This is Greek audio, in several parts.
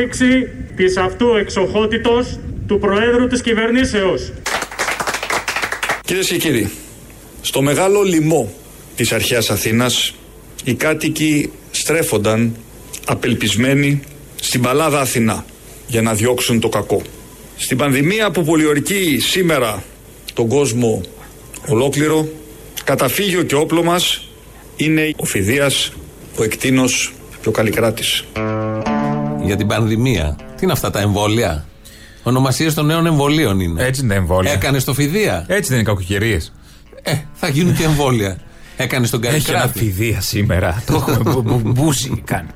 άφηξη της αυτού εξοχότητος του Προέδρου της Κυβερνήσεως. Κυρίες και κύριοι, στο μεγάλο λοιμό της αρχαίας Αθήνας οι κάτοικοι στρέφονταν απελπισμένοι στην παλάδα Αθηνά για να διώξουν το κακό. Στην πανδημία που πολιορκεί σήμερα τον κόσμο ολόκληρο, καταφύγιο και όπλο μας είναι ο Φιδίας, ο Εκτίνος και ο Καλλικράτης. Για την πανδημία. Τι είναι αυτά τα εμβόλια; Ονομασίες των νέων εμβολίων είναι. Έτσι είναι τα εμβόλια. Έκανες στο Φιδία. Έτσι δεν είναι κακοκαιρίες. Ε, θα γίνουν και εμβόλια. Έκανες στον Έχει ένα Καλλικράτη. φιδία σήμερα. Το έχουμε μπου- μπου- μπούζι κάνει.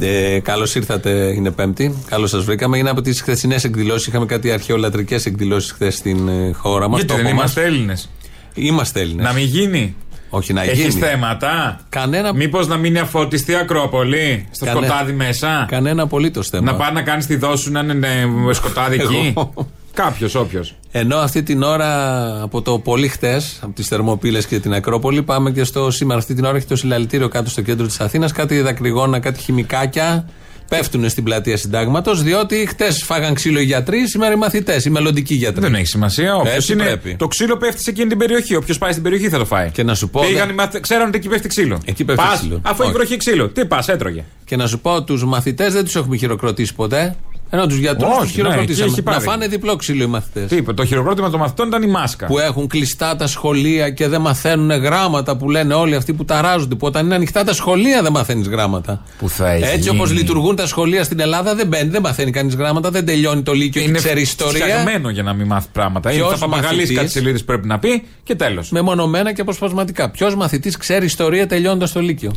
Ε, Καλώς ήρθατε, είναι Πέμπτη. Καλώς σας βρήκαμε. Είναι από τις χθεσινές εκδηλώσεις. Είχαμε κάτι αρχαιολατρικές εκδηλώσεις χθες στην ε, χώρα μας. Γιατί δεν είμαστε Έλληνες. Είμαστε Έλληνες. Να μην γίνει. Όχι, να Έχεις γίνει. θέματα; Κανένα, Μήπως να μην είναι αφωτιστή Ακρόπολη στο Κανε- σκοτάδι μέσα; κανένα απολύτως θέμα. Να πάει να κάνεις τη δόση σου να είναι ναι, σκοτάδι εκεί; Εγώ. Κάποιος, όποιος. Ενώ αυτή την ώρα από το πολύ χτες, από τις Θερμοπύλες και την Ακρόπολη, πάμε και στο σήμερα. Αυτή την ώρα έχει το συλλαλητήριο κάτω στο κέντρο της Αθήνας. Κάτι δακρυγόνα, κάτι χημικάκια πέφτουν στην πλατεία Συντάγματος, διότι χτες φάγαν ξύλο οι γιατροί, σήμερα οι μαθητές, οι μελλοντικοί γιατροί. Δεν έχει σημασία. Όποιος Έτσι είναι, πρέπει. Το ξύλο πέφτει σε εκείνη την περιοχή. Όποιος πάει στην περιοχή θα το φάει. Και να σου πω. Πήγαν δε- οι μαθε... Ξέραν ότι εκεί πέφτει ξύλο. Εκεί πέφτει Πας, ξύλο. Αφού έχει Όχι. βροχή ξύλο. Τι πας, έτρωγε. Και να σου πω, τους μαθητές δεν τους έχουμε χειροκροτήσει ποτέ. Ενώ του γιατρού Όχι, του ναι, χειροκροτήσαμε. εκεί έχει να πάρει. φάνε διπλό ξύλο οι μαθητές. Τι είπε, το χειροκρότημα των μαθητών ήταν η μάσκα. Που έχουν κλειστά τα σχολεία και δεν μαθαίνουν γράμματα που λένε όλοι αυτοί που ταράζονται. Που όταν είναι ανοιχτά τα σχολεία δεν μαθαίνεις γράμματα. Που θα έχει Έτσι γίνει. όπω λειτουργούν τα σχολεία στην Ελλάδα δεν μπαίνει, δεν μαθαίνει κανείς γράμματα, δεν τελειώνει το Λύκειο και είναι ξέρει ιστορία. φτιαγμένο για να μην μάθει πράγματα. Είναι, Ποιος θα παπαγαλίσει μαθητής; κάτι σελίδες που πρέπει να πει και τέλος. Μεμονωμένα και αποσπασματικά. Ποιος μαθητής ξέρει ιστορία τελειώνοντα το Λύκειο;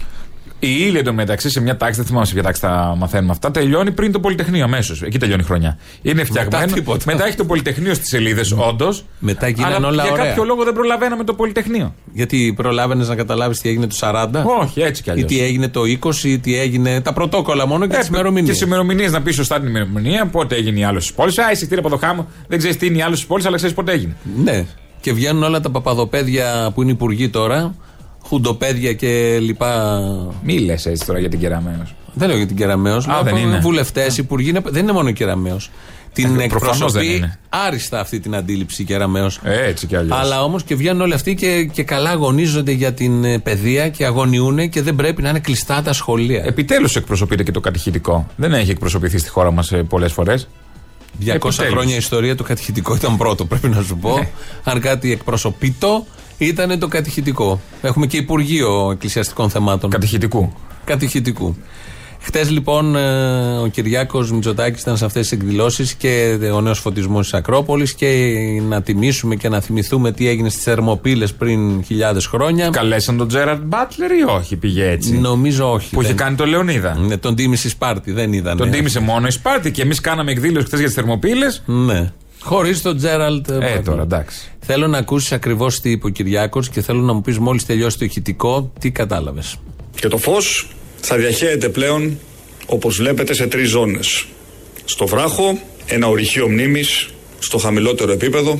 Η ύλη εντωμεταξύ σε μια τάξη, δεν θυμάμαι σε ποια τάξη τα μαθαίνουμε αυτά, τελειώνει πριν το Πολυτεχνείο αμέσως. Εκεί τελειώνει η χρονιά. Είναι φτιαγμένο. τίποτα. Μετά έχει το Πολυτεχνείο στις σελίδες, όντως. Μετά γίνανε Αλλά όλα για ωραία. κάποιο λόγο δεν προλαβαίναμε το Πολυτεχνείο. Γιατί προλάβαινες να καταλάβεις τι έγινε το 40. Όχι, έτσι κι Ή αλλιώς. τι έγινε το 20, ή τι έγινε. Τα πρωτόκολλα μόνο και τις ημερομηνίες. Και τις ημερομηνίες να πεις σωστά την ημερομηνία, πότε έγινε η άλλο της πόλης. Α, εισιτήρια από το χάμο. Δεν ξέρεις τι είναι η άλλο της πόλης, αλλά ξέρεις πότε έγινε. Ναι. Και βγαίνουν όλα τα παπαδοπέδια που είναι υπουργοί τώρα, χουντοπέδια και λοιπά. Μη λες έτσι τώρα για την Κεραμαίο. Δεν λέω για την Κεραμαίο. δεν είναι. Βουλευτές, υπουργοί. είναι- Δεν είναι μόνο η Κεραμαίο. Την Ε, προφανώς δεν εκπροσωπεί είναι. άριστα αυτή την αντίληψη η Κεραμαίο. Ε, έτσι κι αλλιώς. Αλλά όμως και βγαίνουν όλοι αυτοί και, και καλά αγωνίζονται για την ε, παιδεία και αγωνιούν και δεν πρέπει να είναι κλειστά τα σχολεία. Επιτέλους εκπροσωπείται και το κατηχητικό. Δεν έχει εκπροσωπηθεί στη χώρα μας πολλές φορές. 200 επιτέλους. χρόνια ιστορία το κατηχητικό ήταν πρώτο, πρέπει να σου πω. Ναι. Αν κάτι εκπροσωπείτο, ήταν το κατηχητικό. Έχουμε και Υπουργείο Εκκλησιαστικών Θεμάτων. Κατηχητικού. Κατηχητικού. Χτες λοιπόν ε, ο Κυριάκος Μητσοτάκης ήταν σε αυτές τις εκδηλώσεις και ο νέος φωτισμός της Ακρόπολης και να τιμήσουμε και να θυμηθούμε τι έγινε στις Θερμοπύλες πριν χιλιάδες χρόνια. Καλέσαν τον Τζέραντ Μπάτλερ ή όχι, πήγε έτσι; Νομίζω όχι. Που είχε δεν- κάνει το Λεωνίδα. Ναι, τον τίμησε η Σπάρτη, δεν ήταν. Τον τίμησε μόνο η Σπάρτη και εμείς κάναμε εκδήλωση χθε για τις Θερμοπύλες. Ναι. Χωρίς τον Τζέραλτ. Ε, τώρα εντάξει. Θέλω να ακούσεις ακριβώς τι είπε ο Κυριάκος και θέλω να μου πεις μόλις τελειώσει το ηχητικό τι κατάλαβες. Και το φως θα διαχέεται πλέον όπως βλέπετε σε τρεις ζώνες. Στο βράχο ένα ορυχείο μνήμης στο χαμηλότερο επίπεδο,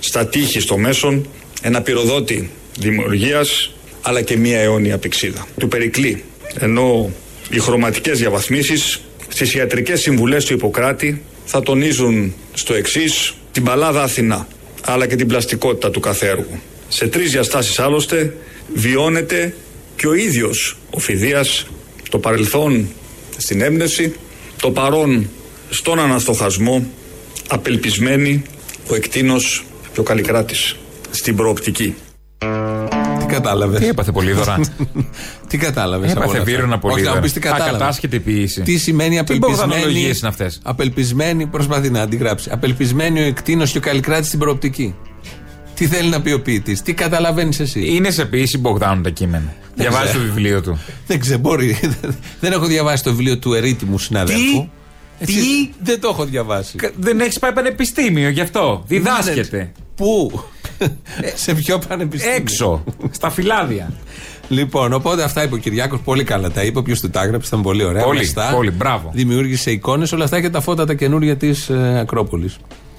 στα τείχη στο μέσον, ένα πυροδότη δημιουργίας αλλά και μία αιώνια πηξίδα. Του Περικλή, ενώ οι χρωματικές διαβαθμίσεις στις ιατρικές συμβουλές του Ιπποκράτη θα τονίζουν στο εξής την παλάδα Αθηνά αλλά και την πλαστικότητα του κάθε έργου. Σε τρεις διαστάσεις άλλωστε βιώνεται και ο ίδιος ο Φιδίας το παρελθόν στην έμπνευση, το παρόν στον αναστοχασμό, απελπισμένη ο Εκτίνος και ο Καλλικράτης στην προοπτική. Τι κατάλαβες. Τι έπαθε πολύ δωρά. τι κατάλαβες. Έπαθε βίρονα πολύ Όχι, να μου δωρά. πεις τι κατάλαβες. Ακατάσχετη ποιήση. Τι σημαίνει Τι μπογδανολογίες απελπισμένη. είναι αυτές; Απελπισμένη, προσπαθεί να αντιγράψει. Απελπισμένη ο εκτείνο και ο καλλικράτης στην προοπτική. Τι θέλει να πει ο ποιητής, τι καταλαβαίνεις εσύ; Είναι σε ποιήση Μπογδάνου τα κείμενα. Διαβάζει το ξέρω. βιβλίο του. Δεν ξέρω, μπορεί. Δεν έχω διαβάσει το βιβλίο του ερήτημου συναδέλφου. Τι; Έτσι, Δεν το έχω διαβάσει. Κα- Δεν έχεις πάει πανεπιστήμιο γι' αυτό. Διδάσκεται. Πού; Σε ποιο πανεπιστήμιο; Έξω. Στα φυλάδια. Λοιπόν, οπότε αυτά είπε ο Κυριάκος. Πολύ καλά τα είπε. Όποιος του τα έγραψε ήταν πολύ ωραία. Πολύ, Μεστά. πολύ, μπράβο. Δημιούργησε εικόνες, όλα αυτά και τα φώτα τα καινούργια της ε, Ακρόπολης.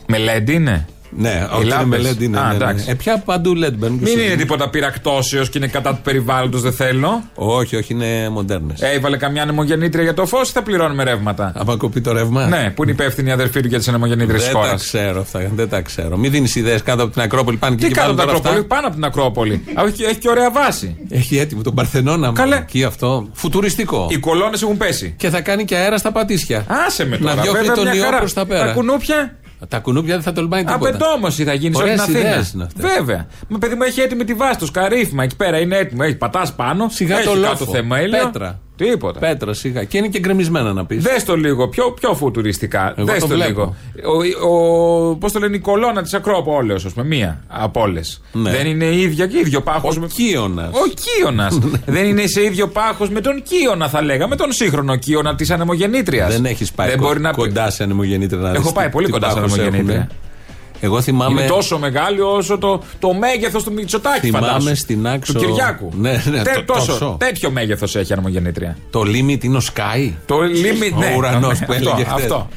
Με LED είναι; Ναι, όχι, είναι λάμπες. με LED είναι. Α, ναι, ναι. εντάξει. Ε, πια παντού LED μπαίνουν. και Μην στο- είναι τίποτα πυρακτώσεω και είναι κατά του περιβάλλοντος, δεν θέλω. Όχι, όχι, είναι μοντέρνες. Ε, έβαλε καμιά ανεμογεννήτρια για το φως ή θα πληρώνουμε ρεύματα; Άμα κοπεί το ρεύμα; Ναι, που είναι υπεύθυνη η αδερφή του για τις ανεμογεννήτριες της Δεν τα χώρα. ξέρω αυτά. Δεν τα ξέρω. Μην δίνεις ιδέες κάτω από την Ακρόπολη. Πάνε και Τι εκεί κάτω από βάλουν την τώρα Ακρόπολη, αυτά. πάνω από την Ακρόπολη. Α, Έχει, έχει και ωραία βάση. Έχει έτοιμο τον Παρθενώνα. Καλέ. Εκεί αυτό. Φουτουριστικό. Οι κολόνες έχουν πέσει. Και θα κάνει και αέρα στα πατήσια. Άσε με Να τώρα. διώχνει βέβαια, τον μια ιό χαρά. προς τα πέρα. Τα κουνούπια. Τα κουνούπια δεν θα τολμάει τίποτα. Απεντόμωση θα γίνει σε όλη Ωραίες την Αθήνα. ιδέες είναι αυτές. Βέβαια. Μα παιδί μου έχει έτοιμη τη βάση, το σκαρίφημα εκεί πέρα είναι έτοιμο. Έχει πατάς πάνω. Σιγά έχει το κάτω λόφο. θεμέλιο. Πέτρα. Τίποτα. Πέτρα σιγά. Και είναι και γκρεμισμένα να πεις. Δες το λίγο, πιο, πιο φουτουριστικά. Εγώ Δες το το, βλέπω. λίγο. Ο, ο, Πώς το λένε, η κολόνα της Ακρόπολης, ας πούμε, μία από όλες. Ναι. Δεν είναι ίδια και ίδιο πάχος. Ο Κίωνας. Ο Κίωνας. Δεν είναι σε ίδιο πάχος με τον Κίωνα, θα λέγαμε. Τον σύγχρονο Κίωνα της ανεμογεννήτριας. Δεν έχεις πάει Δεν κο- μπορεί να πει- κοντά σε ανεμογεννήτρια να Έχω δεις πάει τι- πολύ τι κοντά σε πάχος ανεμογεννήτρια. Έχουνε. Εγώ θυμάμαι. Είναι τόσο μεγάλη όσο το, το μέγεθος του Μητσοτάκη, Θυμάμαι φαντάσου. στη Νάξο- Του Κυριάκου. Ναι, ναι, Τε- το- τόσο, τόσο. Τέτοιο μέγεθος έχει η ανεμογεννήτρια. Το limit είναι ο Sky. Το limit, Ο ναι. ουρανός ναι, που αυτό, έλεγε χθες. αυτό.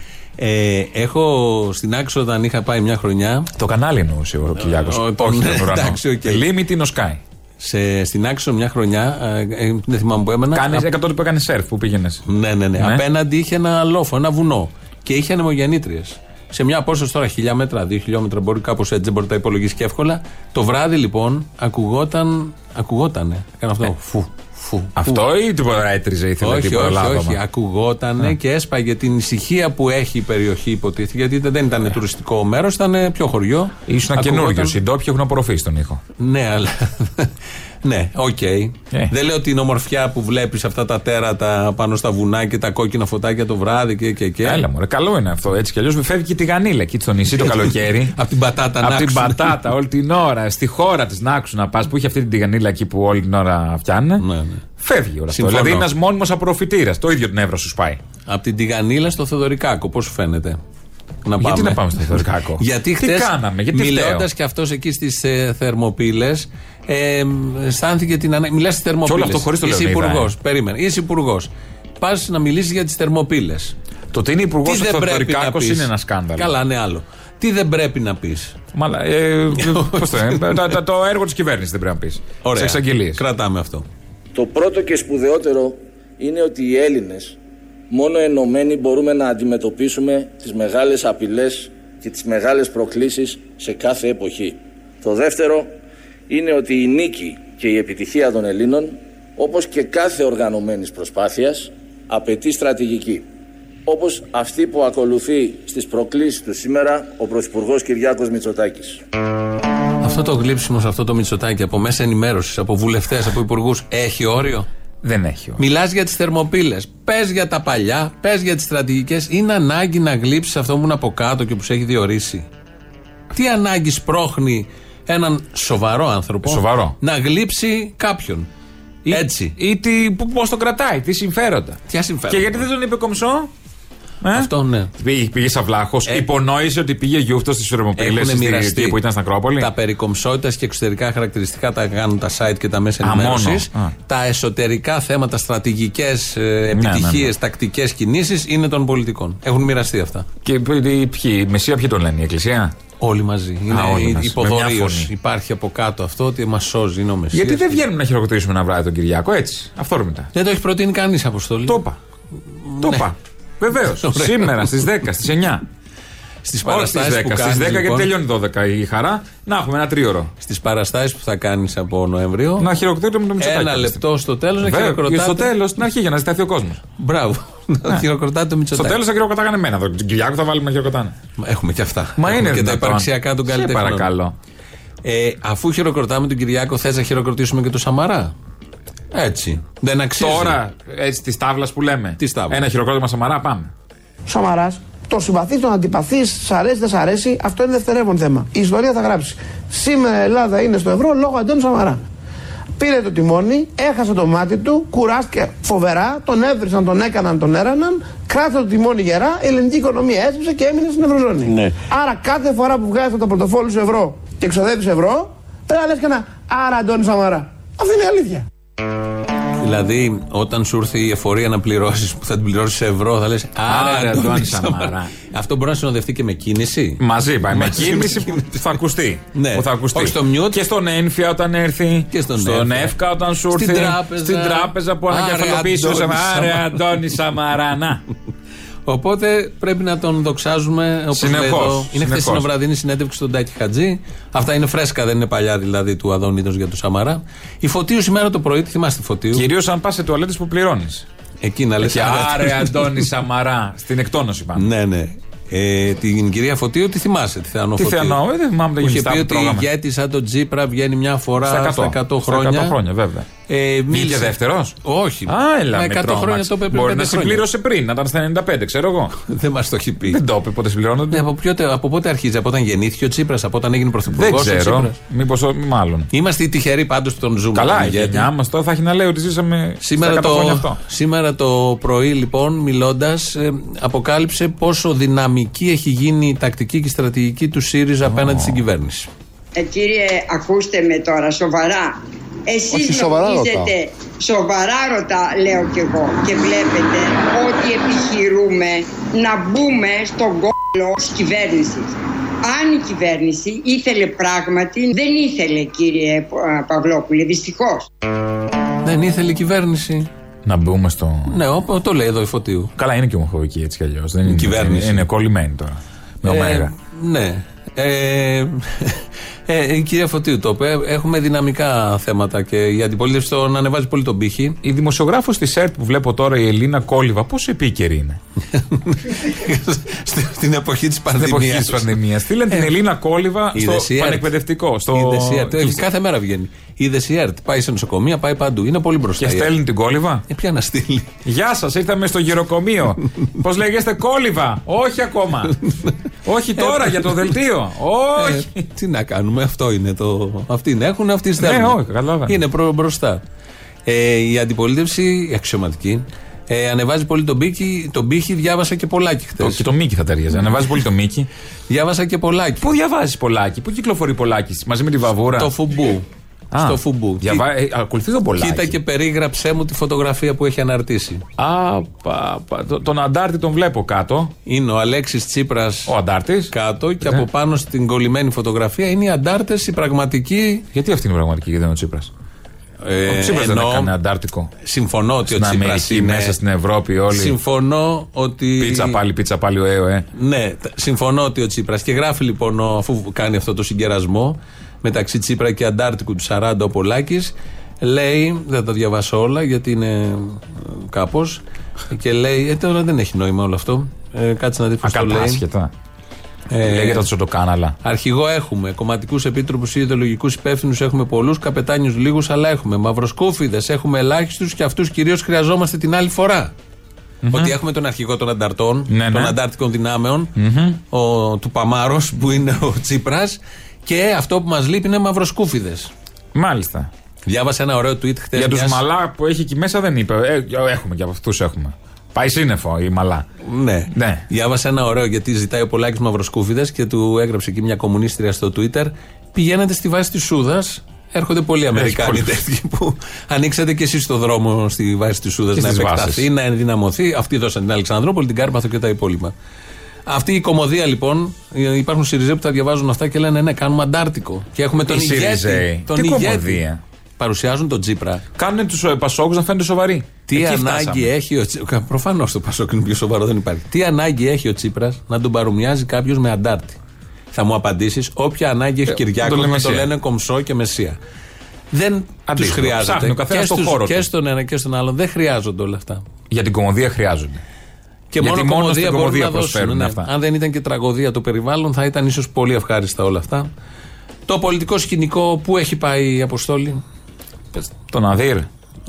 Ε, έχω στη Νάξο όταν είχα πάει μια χρονιά. Το κανάλι εννοούσε ο Κυριάκος. ο- τον- Όχι τον ουρανό. εντάξει, OK. Limit είναι ο Sky. Σε, στη Νάξο μια χρονιά. ε, ε, δεν θυμάμαι που έμενα. Κάνεις Α- 100 που έκανε σερφ που πήγαινες. Ναι, ναι, ναι, Ναι. Απέναντι είχε ένα λόφο, ένα βουνό. Και είχε ανεμογεννήτριες. Σε μια απόσταση τώρα χίλια μέτρα, δύο χιλιόμετρα, μπορεί κάπως έτσι, δεν μπορεί να τα υπολογίσεις και εύκολα. Το βράδυ λοιπόν ακουγόταν. Ακουγότανε. Έκανε αυτό. Φου, φου. Αυτό ή τίποτα έτριζε, ήθελε Όχι, τίποτα όχι, λάδωμα. όχι. Ακουγότανε και έσπαγε την ησυχία που έχει η περιοχή, υποτίθεται. Γιατί δεν ήταν τουριστικό μέρος, ήταν πιο χωριό. Ήσουν Ακουγόταν- καινούριο. Οι ντόπιοι έχουν απορροφήσει τον ήχο. Ναι, αλλά. Ναι, οκ. Ε. Δεν λέω την ομορφιά που βλέπεις αυτά τα τέρατα πάνω στα βουνά και τα κόκκινα φωτάκια το βράδυ και. και, και. Έλα μου, καλό είναι αυτό. Έτσι κι αλλιώς φεύγει και τηγανίλα εκεί στο νησί το καλοκαίρι. Απ' την πατάτα Να- Από τη Νάξου. πατάτα όλη την ώρα, στη χώρα της Νάξου να πας που είχε αυτή την τηγανίλα εκεί που όλη την ώρα φτιάχνουν. Ναι, ναι. Φεύγει όλα αυτό. Συμφωνώ. Δηλαδή ένας μόνιμος απορροφητήρας. Το ίδιο την εύρο σου σπάει. Από την Τηγανίλα στο Θοδωρικάκο, πώς σου φαίνεται; Να Γιατί να πάμε στο Θοδωρικάκο; γιατί Τι χτε. κάναμε, γιατί Μιλώντας φταίω; και αυτός εκεί στις ε, Θερμοπύλες, ε, αισθάνθηκε την ανάγκη. Μιλάς στις Θερμοπύλε. όλο αυτό χωρίς το Είσαι Λεωνίδα, υπουργός. ε. Περίμενε. Είσαι υπουργός. Πας να μιλήσεις για τις Θερμοπύλες. Το ότι είναι υπουργός ο Τι δεν πρέπει να Θοδωρικάκο πεις; είναι ένα σκάνδαλο. Καλά, ναι, άλλο. Τι δεν πρέπει να πεις; Μαλά, ε, πώς το, λένε, το, το, το έργο της κυβέρνησης δεν πρέπει να πεις. Ωραία. Σε εξαγγελίες. Κρατάμε αυτό. Το πρώτο και σπουδαιότερο είναι ότι οι Έλληνες μόνο ενωμένοι μπορούμε να αντιμετωπίσουμε τις μεγάλες απειλές και τις μεγάλες προκλήσεις σε κάθε εποχή. Το δεύτερο είναι ότι η νίκη και η επιτυχία των Ελλήνων, όπως και κάθε οργανωμένης προσπάθειας, απαιτεί στρατηγική. Όπως αυτή που ακολουθεί στις προκλήσεις του σήμερα ο Πρωθυπουργός Κυριάκος Μητσοτάκης. Αυτό το γλύψιμο σε αυτό το μυτσοτάκι από μέσα ενημέρωσης, από βουλευτές, από υπουργούς, έχει όριο; Δεν έχει. Μιλάς για τις θερμοπύλες. Πες για τα παλιά, πες για τις στρατηγικές. Είναι ανάγκη να γλύψεις αυτό που είναι από κάτω και που σε έχει διορίσει. Τι ανάγκη σπρώχνει έναν σοβαρό άνθρωπο Σοβαρό. να γλύψει κάποιον; Ή- Έτσι. Ή τι, πώς τον κρατάει, τι συμφέροντα. Ποια συμφέροντα. Και γιατί δεν τον είπε κομψό. Ε; Αυτό ναι. Πήγε, πήγε σαν βλάχος, Ε, υπονόησε ότι πήγε γιούφτο στις Θερμοπύλε Έχουν μοιραστεί που ήταν στην Ακρόπολη. Τα περικομψότητα και εξωτερικά χαρακτηριστικά τα κάνουν τα site και τα μέσα Α, ενημέρωσης. μόνο. Α. Τα εσωτερικά θέματα, στρατηγικές ναι, επιτυχίες, ναι. τακτικές κινήσεις είναι των πολιτικών. Έχουν μοιραστεί αυτά. Και ποιοι, ποιοι, η Μεσσία ποιοι τον λένε, η Εκκλησία; Όλοι μαζί. Είναι όλοι μαζί. Με υποδορίω. μια φωνή. Υπάρχει από κάτω αυτό ότι μας σώζει. Είναι ο Μεσσίας. Γιατί δεν βγαίνουμε να χειροκροτήσουμε ένα βράδυ τον Κυριακό, έτσι. Αυθόρμητα. Δεν το έχει προτείνει κανείς αποστολή. Το είπα. Το είπα. Βεβαίως. Ωραία. Σήμερα στις 10, στις 9. Στις Όχι στις παραστάσει 10. που Στις κάνεις, 10 γιατί λοιπόν, τελειώνει 12 η χαρά. Να έχουμε ένα τρίωρο. Στις παραστάσεις που θα κάνεις από Νοέμβριο. Να χειροκροτήσουμε τον Μητσοτάκη. ένα λεπτό στο τέλος να Βέβαια, Και χειροκροτάτε. στο τέλος, στην αρχή για να ζητάει ο κόσμος. Μπράβο. να χειροκροτάτε το Στο Μητσοτάκη. τέλος θα χειροκροτάγανε εμένα. Τον Κυριακό θα βάλουμε να χειροκροτάνε. Έχουμε και αυτά. Μα Έχουμε είναι και τα δυνατόν. υπαρξιακά των Σε καλλιτεχνών. παρακαλώ. Ε, αφού χειροκροτάμε τον Κυριάκο, θες να χειροκροτήσουμε και τον Σαμαρά; Έτσι. Δεν αξίζει. Τώρα, έτσι της τάβλας που λέμε. Της τάβλας. Ένα χειροκρότημα Σαμαρά, πάμε. Σαμαράς, τον συμπαθείς, τον αντιπαθείς, σ' αρέσει, δεν σ' αρέσει, αυτό είναι δευτερεύον θέμα. Η ιστορία θα γράψει. Σήμερα η Ελλάδα είναι στο ευρώ λόγω Αντώνη Σαμαρά. Πήρε το τιμόνι, έχασε το μάτι του, κουράστηκε φοβερά, τον έβρισαν, τον έκαναν, τον έραναν, κράτησε το τιμόνι γερά, η ελληνική οικονομία έσπισε και έμεινε στην Ευρωζώνη. Ναι. Άρα κάθε φορά που βγάζει το πορτοφόλι σου ευρώ και εξοδεύεις ευρώ, πρέπει να λες και ένα Άρα Αντώνη Σαμαρά. Αυτή είναι η αλήθεια. Δηλαδή, όταν σου έρθει η εφορία να πληρώσεις, που θα την πληρώσεις σε ευρώ, θα λες Άρε, Αντώνη Σαμαρά. Αυτό μπορεί να συνοδευτεί και με κίνηση. Μαζί πάει. Με Μαζί κίνηση με που θα ακουστεί. Ναι. Που θα ακουστεί. Όχι στο mute. Και στον Ένφια όταν έρθει. Και στον Εύκα. Εύκα όταν σου Στην έρθει. τράπεζα. Στην τράπεζα που Άρε, ανακεφαλοποιήσεις ο Αντώνη Σαμαρά. Άρε, Σαμαρά. Αντώνη Σαμαρά. Να. Οπότε πρέπει να τον δοξάζουμε όπως λέει Συνεχώς, εδώ. Είναι συνεχώς. χθεσινοβραδινή συνέντευξη στον Τάκη Χατζή. Αυτά είναι φρέσκα, δεν είναι παλιά δηλαδή του Αδόνιδος για τους Σαμαρά. Η Φωτίου σήμερα το πρωί, τη θυμάστε Φωτίου; Κυρίως αν πας σε τουαλέτες που πληρώνεις. Εκεί να λες. Και άρε, Αντώνη Σαμαρά. Στην εκτόνωση πάμε. Ναι, ναι. Ε, την κυρία Φωτίου τη θυμάσαι, τη Θεανό Τι Φωτίου. Θεανό, ε, δεν θυμάμαι τα Που είχε γενιστά πει που ότι τρώγαμε. ηγέτη σαν τον Τζίπρα βγαίνει μια φορά Στα στα 100, 100, χρόνια. 100 χρόνια, βέβαια. Ε, Βγήκε δεύτερος; Όχι. Α, έλα, με με 100 χρόνια τρόμαξε. το είπε πριν Μπορεί πέντε να χρόνια. συμπλήρωσε πριν, να ήταν στα 95, ξέρω εγώ. Δεν μας το έχει πει. Δεν το είπε πότε συμπληρώνονται. Ναι, από, ποιο- από πότε αρχίζει, από όταν γεννήθηκε ο Τσίπρας, από όταν έγινε Δεν πρωθυπουργό. ξέρω. Μήπως μάλλον. Είμαστε οι τυχεροί πάντως που τον ζούμε. Καλά, τον η ηγέτη. γενιά μας τώρα θα έχει να λέει ότι ζήσαμε Σήμερα στα 100 χρόνια το, αυτό. σήμερα το πρωί, λοιπόν, μιλώντας, αποκάλυψε πόσο δυναμική έχει γίνει η τακτική και η στρατηγική του ΣΥΡΙΖΑ απέναντι στην κυβέρνηση. Ε, κύριε, ακούστε με τώρα, σοβαρά. Εσείς Όχι, σοβαρά νομίζετε, σοβαρά ρωτά, λέω κι εγώ, και βλέπετε ότι επιχειρούμε να μπούμε στον κόλλο της κυβέρνησης. Αν η κυβέρνηση ήθελε πράγματι, δεν ήθελε κύριε Πα- Παυλόπουλε, δυστυχώς. Δεν ήθελε η κυβέρνηση. Να μπούμε στο. Ναι, όπω το λέει εδώ η Φωτίου. Καλά, είναι και ομοφοβική έτσι κι αλλιώς. Δεν είναι κυβέρνηση. Είναι, είναι κολλημένη τώρα. Με Ε, ωμέγα. ναι. Ε, ε, η κυρία Φωτίου το είπε. Έχουμε δυναμικά θέματα και η αντιπολίτευση τον ανεβάζει πολύ τον πύχη. Η δημοσιογράφος της ΕΡΤ που βλέπω τώρα, η Ελίνα Κόλιβα, πόσο επίκαιρη είναι; Στην εποχή της Στην εποχή πανδημίας. της πανδημίας. Στείλαν την Ελίνα Κόλιβα στο Είδες η ΕΡΤ. πανεκπαιδευτικό. Στο... Είδες η ΕΡΤ. Ε, Κάθε μέρα βγαίνει. Είδε η ΕΡΤ. Πάει σε νοσοκομεία, πάει παντού. Είναι πολύ μπροστά. Και η ΕΡΤ. στέλνει την Κόλιβα. Ε, ποια να στείλει. Γεια σας, ήρθαμε στο γυροκομείο. Πώς λέγεστε, Κόλιβα. Όχι ακόμα. Όχι τώρα για το δελτίο. Όχι. Ε, τι να κάνουμε, αυτό είναι το. Αυτοί είναι, έχουν, αυτοί στέλνουν. Ναι, όχι, καταλαβαίνω. Είναι προ, μπροστά. Ε, η αντιπολίτευση, η αξιωματική, ε, ανεβάζει πολύ τον πύχη, τον πύχη διάβασα και πολλάκι χτε. Το- Και το Μίκη θα ταιριάζει. Ανεβάζει πολύ το Μίκη. Διάβασα και πολλάκι. Πού διαβάζεις πολλάκι, πού κυκλοφορεί πολλάκι, μαζί με τη βαβούρα; Το φουμπού. Α, Στο φουμπού. Διαβά... Ε, ακολουθεί τον πολλάκι. Κοίτα και περίγραψέ μου τη φωτογραφία που έχει αναρτήσει. Α, πα, πα, το- τον Αντάρτη τον βλέπω κάτω. Είναι ο Αλέξης Τσίπρας Ο Αντάρτης. κάτω και Ναι. από πάνω στην κολλημένη φωτογραφία είναι οι αντάρτες, οι πραγματικοί. Γιατί αυτή είναι η πραγματική και δεν είναι ο Τσίπρας; Ε, ο Τσίπρας δεν εννοώ- έκανε Αντάρτικο. Συμφωνώ ότι Στην ο Τσίπρας Αμερική, είναι... μέσα στην Ευρώπη, όλοι. Συμφωνώ ότι. Πίτσα πάλι, πίτσα πάλι, ο ΕΟΕ. Ναι, τ- συμφωνώ ότι ο Τσίπρας και γράφει λοιπόν, ο- αφού κάνει αυτό το συγκερασμό μεταξύ Τσίπρα και Αντάρτικου του 40 ο Πολάκης, λέει, δεν θα τα διαβάσω όλα γιατί είναι κάπως. Και λέει, ε, τώρα δεν έχει νόημα όλο αυτό. Ε, κάτσε να δεις πώς το λέει. Ακατάσχετα. Ε, Λέγεται το κάναλα. Αρχηγό έχουμε. Κομματικούς επίτροπους ή ιδεολογικούς υπεύθυνους έχουμε πολλούς. Καπετάνιους λίγους, αλλά έχουμε. Μαυροσκούφιδες έχουμε ελάχιστους και αυτούς κυρίως χρειαζόμαστε την άλλη φορά. Ότι έχουμε τον αρχηγό των ανταρτών, Ναι, των ναι. αντάρτικων δυνάμεων, ο, του Παμάρος που είναι ο Τσίπρας. Και αυτό που μας λείπει είναι μαυροσκούφιδες. Μάλιστα. Διάβασα ένα ωραίο tweet χθες. Για τους μαλά που έχει εκεί μέσα δεν είπε. Ε, έχουμε και από αυτούς έχουμε. Πάει σύννεφο η μαλά. Ναι. Ναι. Διάβασα ένα ωραίο γιατί ζητάει ο Πολάκης Μαυροσκούφιδες και του έγραψε εκεί μια κομμουνίστρια στο Twitter. Πηγαίνετε στη βάση της Σούδας. Έρχονται πολλοί Αμερικάνοι πολύ. τέτοιοι που ανοίξατε και εσείς το δρόμο στη βάση της Σούδας Και να στις επεκταθεί, βάσεις. να ενδυναμωθεί. Αυτοί δώσαν την Αλεξανδρόπολη, την Κάρπαθο και τα υπόλοιπα. Αυτή η κομμωδία λοιπόν, υπάρχουν Σιριζέ που τα διαβάζουν αυτά και λένε ναι, κάνουμε αντάρτικο. Και έχουμε τον Οι ηγέτη. Σιριζέοι. Τον Τι ηγέτη. κομμωδία. Παρουσιάζουν τον Τζίπρα. Κάνουν τους Πασόκους να φαίνονται σοβαροί. Τι Εκεί ανάγκη φτάσαμε. έχει ο Τσίπρα. Προφανώς το Πασόκ είναι πιο σοβαρό, δεν υπάρχει. Τι ανάγκη έχει ο Τσίπρας να τον παρομοιάζει κάποιος με αντάρτη; Θα μου απαντήσεις, όποια ανάγκη έχει Ε, Κυριάκο τον λέμε να το Μεσσία. λένε κομψό και μεσία. Δεν τους Αντίστοιχο. χρειάζεται. Ψάχνει ο καθένας και, το στους- χώρο και του. στον ένα και στον άλλον δεν χρειάζονται όλα αυτά. Για την κομμωδία χρειάζονται. Και Γιατί μόνο μόνο κομμωδία στην μπορούν κομμωδία να δώσουν. προσφέρουν ναι. αυτά. Αν δεν ήταν και τραγωδία το περιβάλλον, θα ήταν ίσως πολύ ευχάριστα όλα αυτά. Το πολιτικό σκηνικό που έχει πάει η Αποστόλη; Τον Αδύρ.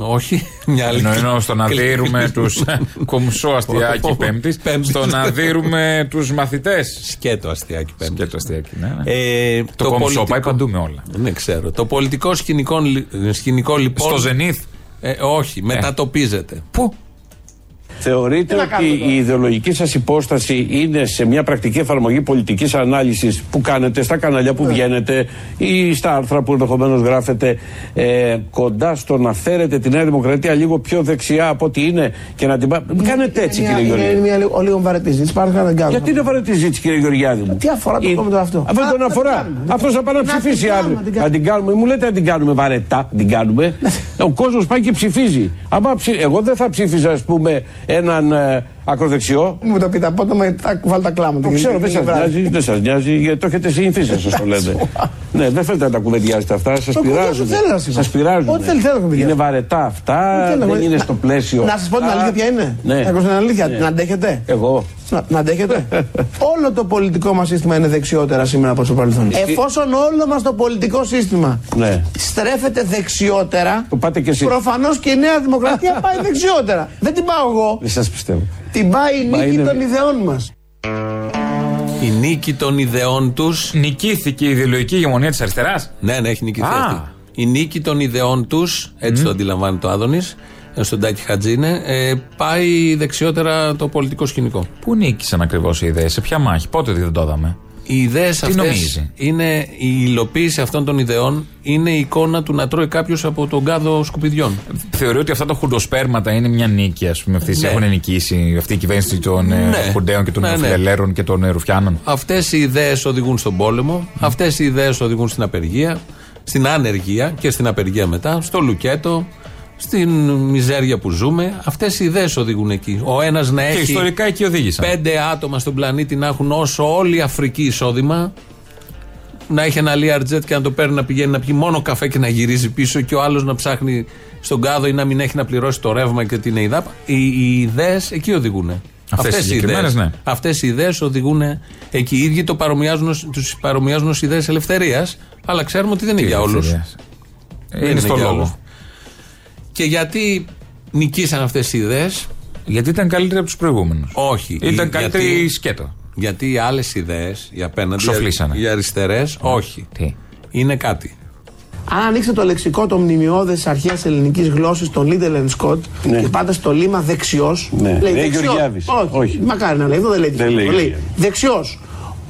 Όχι, μια άλλη. Ενώ, ενώ στο να δίνουμε τους κομψό αστιάκι Πέμπτης, Πέμπτης. στο να δίνουμε τους μαθητές. Σκέτο αστιάκι πέμπτης. Και το αστιάκι, ναι. ναι. Ε, το κομψό πάει παντού με όλα. Δεν ξέρω. Το πολιτικό σκηνικό, λι- σκηνικό λοιπόν. Στο Ζενήθ. Ε, όχι, μετατοπίζεται. Πού; Θεωρείτε Τι να κάνουμε ότι τώρα; η ιδεολογική σας υπόσταση είναι σε μια πρακτική εφαρμογή πολιτικής ανάλυσης που κάνετε στα κανάλια Ναι. που βγαίνετε ή στα άρθρα που ενδεχομένως γράφετε ε, κοντά στο να φέρετε τη Νέα Δημοκρατία λίγο πιο δεξιά από ό,τι είναι και να την. πά- Μην κάνετε έτσι, Είναι κύριε μια- Γεωργιάδη. Είναι μια λίγο- λίγο βαρετής συζήτηση. Πάρε να δεν κάνουμε. Γιατί είναι βαρετής συζήτηση, κύριε Γεωργιάδη μου; Τι αφορά το Ε, κόμμα αυτό; Αυτό Α, τον να αφορά. την κάνουμε. Αυτός θα πάει να Να την ψηφίσει κάνουμε, αύριο. να την Να την κάνουμε. Μου λέτε να την κάνουμε βαρετά. Την κάνουμε. Ο κόσμος πάει και ψηφίζει. Άμα ψη... Εγώ δεν θα ψήφιζα, ας πούμε, έναν ε, ακροδεξιό. Μου το πείτε απότομα, θα βάλει τα κλάματα. Το ξέρω, δεν σας νοιάζει, δεν σας νοιάζει, γιατί το έχετε συνηθίσει, σας το λέτε. ναι, δεν θέλετε να τα κουβεντιάζετε αυτά, σας Το πειράζουν. κουβεντιάζω, θέλω να σας πω. Σα πειράζουν. Ό,τι θέλει, θέλω να κουβεντιάζω. Είναι βαρετά αυτά, θέλω να δεν κουβεντιάζω. είναι Να- στο πλαίσιο. Να σας πω την Α, αλήθεια ποια είναι. Ναι. Να ακούσω την αλήθεια. Ναι. Να αντέχετε. Εγώ. Να, να αντέχετε. όλο το πολιτικό μας σύστημα είναι δεξιότερα σήμερα από το παρελθόν. Εφόσον όλο μας το πολιτικό σύστημα Ναι. στρέφεται δεξιότερα, Το πάτε κι εσείς. προφανώς και η Νέα Δημοκρατία πάει δεξιότερα. Δεν την πάω εγώ. Δεν σας πιστεύω. Την πάει η Μα νίκη είναι- των ιδεών μας. Η νίκη των ιδεών τους. Νικήθηκε η ιδεολογική ηγεμονία της αριστεράς; Ναι, ναι, έχει νικηθεί Α. αυτή. Η νίκη των ιδεών τους, έτσι το αντιλαμβάνεται ο Άδωνης, στον Τάκη Χατζίνε, ε, πάει δεξιότερα το πολιτικό σκηνικό. Πού νίκησαν ακριβώς οι ιδέες, σε ποια μάχη, πότε δεν το είδαμε. Οι ιδέες αυτές νομίζει; είναι η υλοποίηση αυτών των ιδεών, είναι η εικόνα του να τρώει κάποιος από τον κάδο σκουπιδιών. Θεωρεί ότι αυτά τα χουντοσπέρματα είναι μια νίκη, ας πούμε. Αυτοί Ναι. έχουν νικήσει αυτή η κυβέρνηση των Ναι. ναι. χουντέων και των Ναι, ναι. νεοφιλελέρων και των ε, ρουφιάνων. Αυτές οι ιδέες οδηγούν στον πόλεμο, αυτές οι ιδέες οδηγούν στην απεργία, στην ανεργία και στην απεργία μετά, στο λουκέτο, στην μιζέρια που ζούμε. Αυτές οι ιδέες οδηγούν εκεί. Ο ένας να Και έχει ιστορικά εκεί οδήγησαν. πέντε άτομα στον πλανήτη να έχουν όσο όλη η Αφρική εισόδημα, να έχει ένα Learjet και να το παίρνει να πηγαίνει να πιει μόνο καφέ και να γυρίζει πίσω και ο άλλος να ψάχνει στον κάδο ή να μην έχει να πληρώσει το ρεύμα και την ΕΙΔΑΠ. Οι, οι ιδέες εκεί οδηγούν. Αυτές οι συγκεκριμένες, ναι. Αυτές οι ιδέες οδηγούν εκεί. Οι ίδιοι το παρομοιάζουν, ως- τους παρομοιάζουν ως ιδέες ελευθερίας, αλλά ξέρουμε ότι δεν είναι για όλους. ελευθερίας. Δεν Είναι στο για λόγο. Όλους. Και γιατί νικήσαν αυτές οι ιδέες, Γιατί ήταν καλύτεροι από τους προηγούμενους. όχι. Ήταν Γιατί- καλύτερη η σκέτο. Γιατί οι άλλες ιδέες, οι απέναντι, Ξοφλήσανε. οι αριστερές, όχι. Τι; Είναι κάτι. Αν ανοίξετε το λεξικό το μνημειώδες τη αρχαίας ελληνικής γλώσσα, τον Λίτελ and Σκοτ, Ναι. και πάτε στο λίμα δεξιός. Ναι. Λέει δεξιός. Γεωργιάδης. Όχι, Όχι. Μακάρι να λέει, εδώ δεν λέει Δεν λέει δεξιό. Γεωργιάδης. Δεξιός.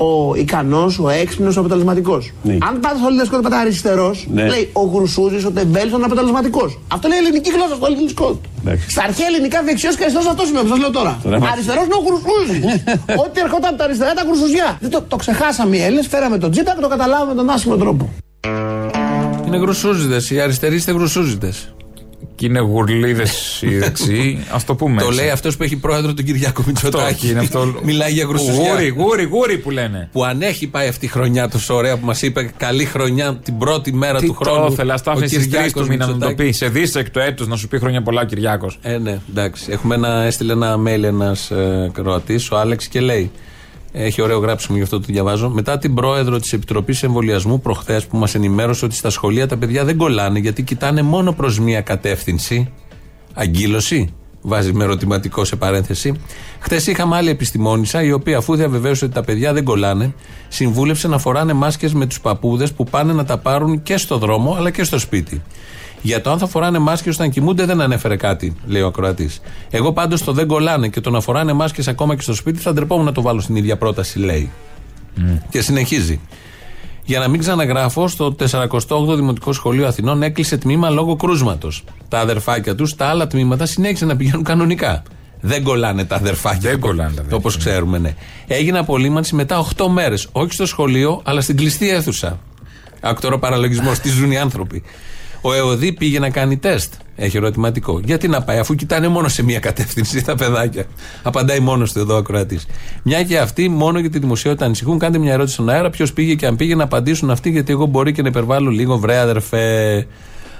Ο ικανός, ο έξυπνος, ο αποτελεσματικός. Ναι. Αν πάτε στο Λίτελ Σκοτ, πάτε αριστερός, Ναι. λέει ο γρουσούζης, ο τεμπέλης, ο αποτελεσματικός. Αυτό λέει η ελληνική γλώσσα στο Λίτελ Σκοτ. Εντάξει. Στα αρχαία ελληνικά δεξιός και αριστερός αυτό σημαίνει, σας λέω τώρα. Τώρα μας- Αριστερός είναι ο γρουσούζης. Ό,τι ερχόταν από τα αριστερά ήταν γρουσουζιά. Δεν το, το ξεχάσαμε οι Έλληνες, φέραμε τον Τζίπρα και το καταλάβαμε με τον άσχημο τρόπο. Είναι γρουσούζιδες. Οι αριστεροί είστε γρουσούζιδες. Και είναι γουρλίδες οι δεξιοί. Α το πούμε. Το έτσι. λέει αυτός που έχει πρόεδρο τον Κυριάκο Μητσοτάκη. Αυτό, είναι αυτό. Μιλάει για γρουσουζιά. Γούρι, γούρι, γούρι που λένε. Που αν έχει πάει αυτή η χρονιά τόσο ωραία που μας είπε καλή χρονιά την πρώτη μέρα Τι του χρόνου. το ήθελα, στα ο άφησε στι τρει Κυριάκος του μήνα να το Μητσοτάκης. πει. Σε δίσεκτο έτου να σου πει χρόνια πολλά ο Κυριάκος. Ε, ναι, εντάξει. Έχουμε ένα, έστειλε ένα mail ένας ε, Κροατής, ο Άλεξ, και λέει: Έχει ωραίο γράψιμο, γι' αυτό το διαβάζω. Μετά την πρόεδρο της Επιτροπής Εμβολιασμού προχθές που μας ενημέρωσε ότι στα σχολεία τα παιδιά δεν κολλάνε γιατί κοιτάνε μόνο προς μία κατεύθυνση. Αγκύλωση. Βάζει με ερωτηματικό σε παρένθεση. Χθες είχαμε άλλη επιστημόνισσα, η οποία αφού διαβεβαίωσε ότι τα παιδιά δεν κολλάνε, συμβούλεψε να φοράνε μάσκες με τους παππούδες που πάνε να τα πάρουν και στο δρόμο αλλά και στο σπίτι. Για το αν θα φοράνε μάσκες όταν κοιμούνται δεν ανέφερε κάτι, λέει ο ακροατής. Εγώ πάντως το δεν κολλάνε και το να φοράνε μάσκες ακόμα και στο σπίτι θα ντρεπόμουν να το βάλω στην ίδια πρόταση, λέει. Και συνεχίζει. Για να μην ξαναγράφω, στο 48ο Δημοτικό Σχολείο Αθηνών έκλεισε τμήμα λόγω κρούσματος. Τα αδερφάκια τους, τα άλλα τμήματα συνέχισαν να πηγαίνουν κανονικά. Δεν κολλάνε τα αδερφάκια. Δεν κολλάνε τα αδερφάκια. Όπω ξέρουμε, ναι. Έγινε απολύμανση μετά 8 μέρες. Όχι στο σχολείο, αλλά στην κλειστή αίθουσα. Ακτορό παραλογισμός. Τι ζουν οι άνθρωποι. Ο ΕΟΔΗ πήγε να κάνει τεστ. Έχει ερωτηματικό. Γιατί να πάει, αφού κοιτάνε μόνο σε μία κατεύθυνση τα παιδάκια. Απαντάει μόνος του εδώ ο ακροατής. Μια και αυτοί μόνο για τη δημοσιότητα ανησυχούν. Κάντε μια ερώτηση στον αέρα. Ποιος πήγε και αν πήγε να απαντήσουν αυτοί, γιατί εγώ μπορεί και να υπερβάλλω λίγο, βρε αδερφέ.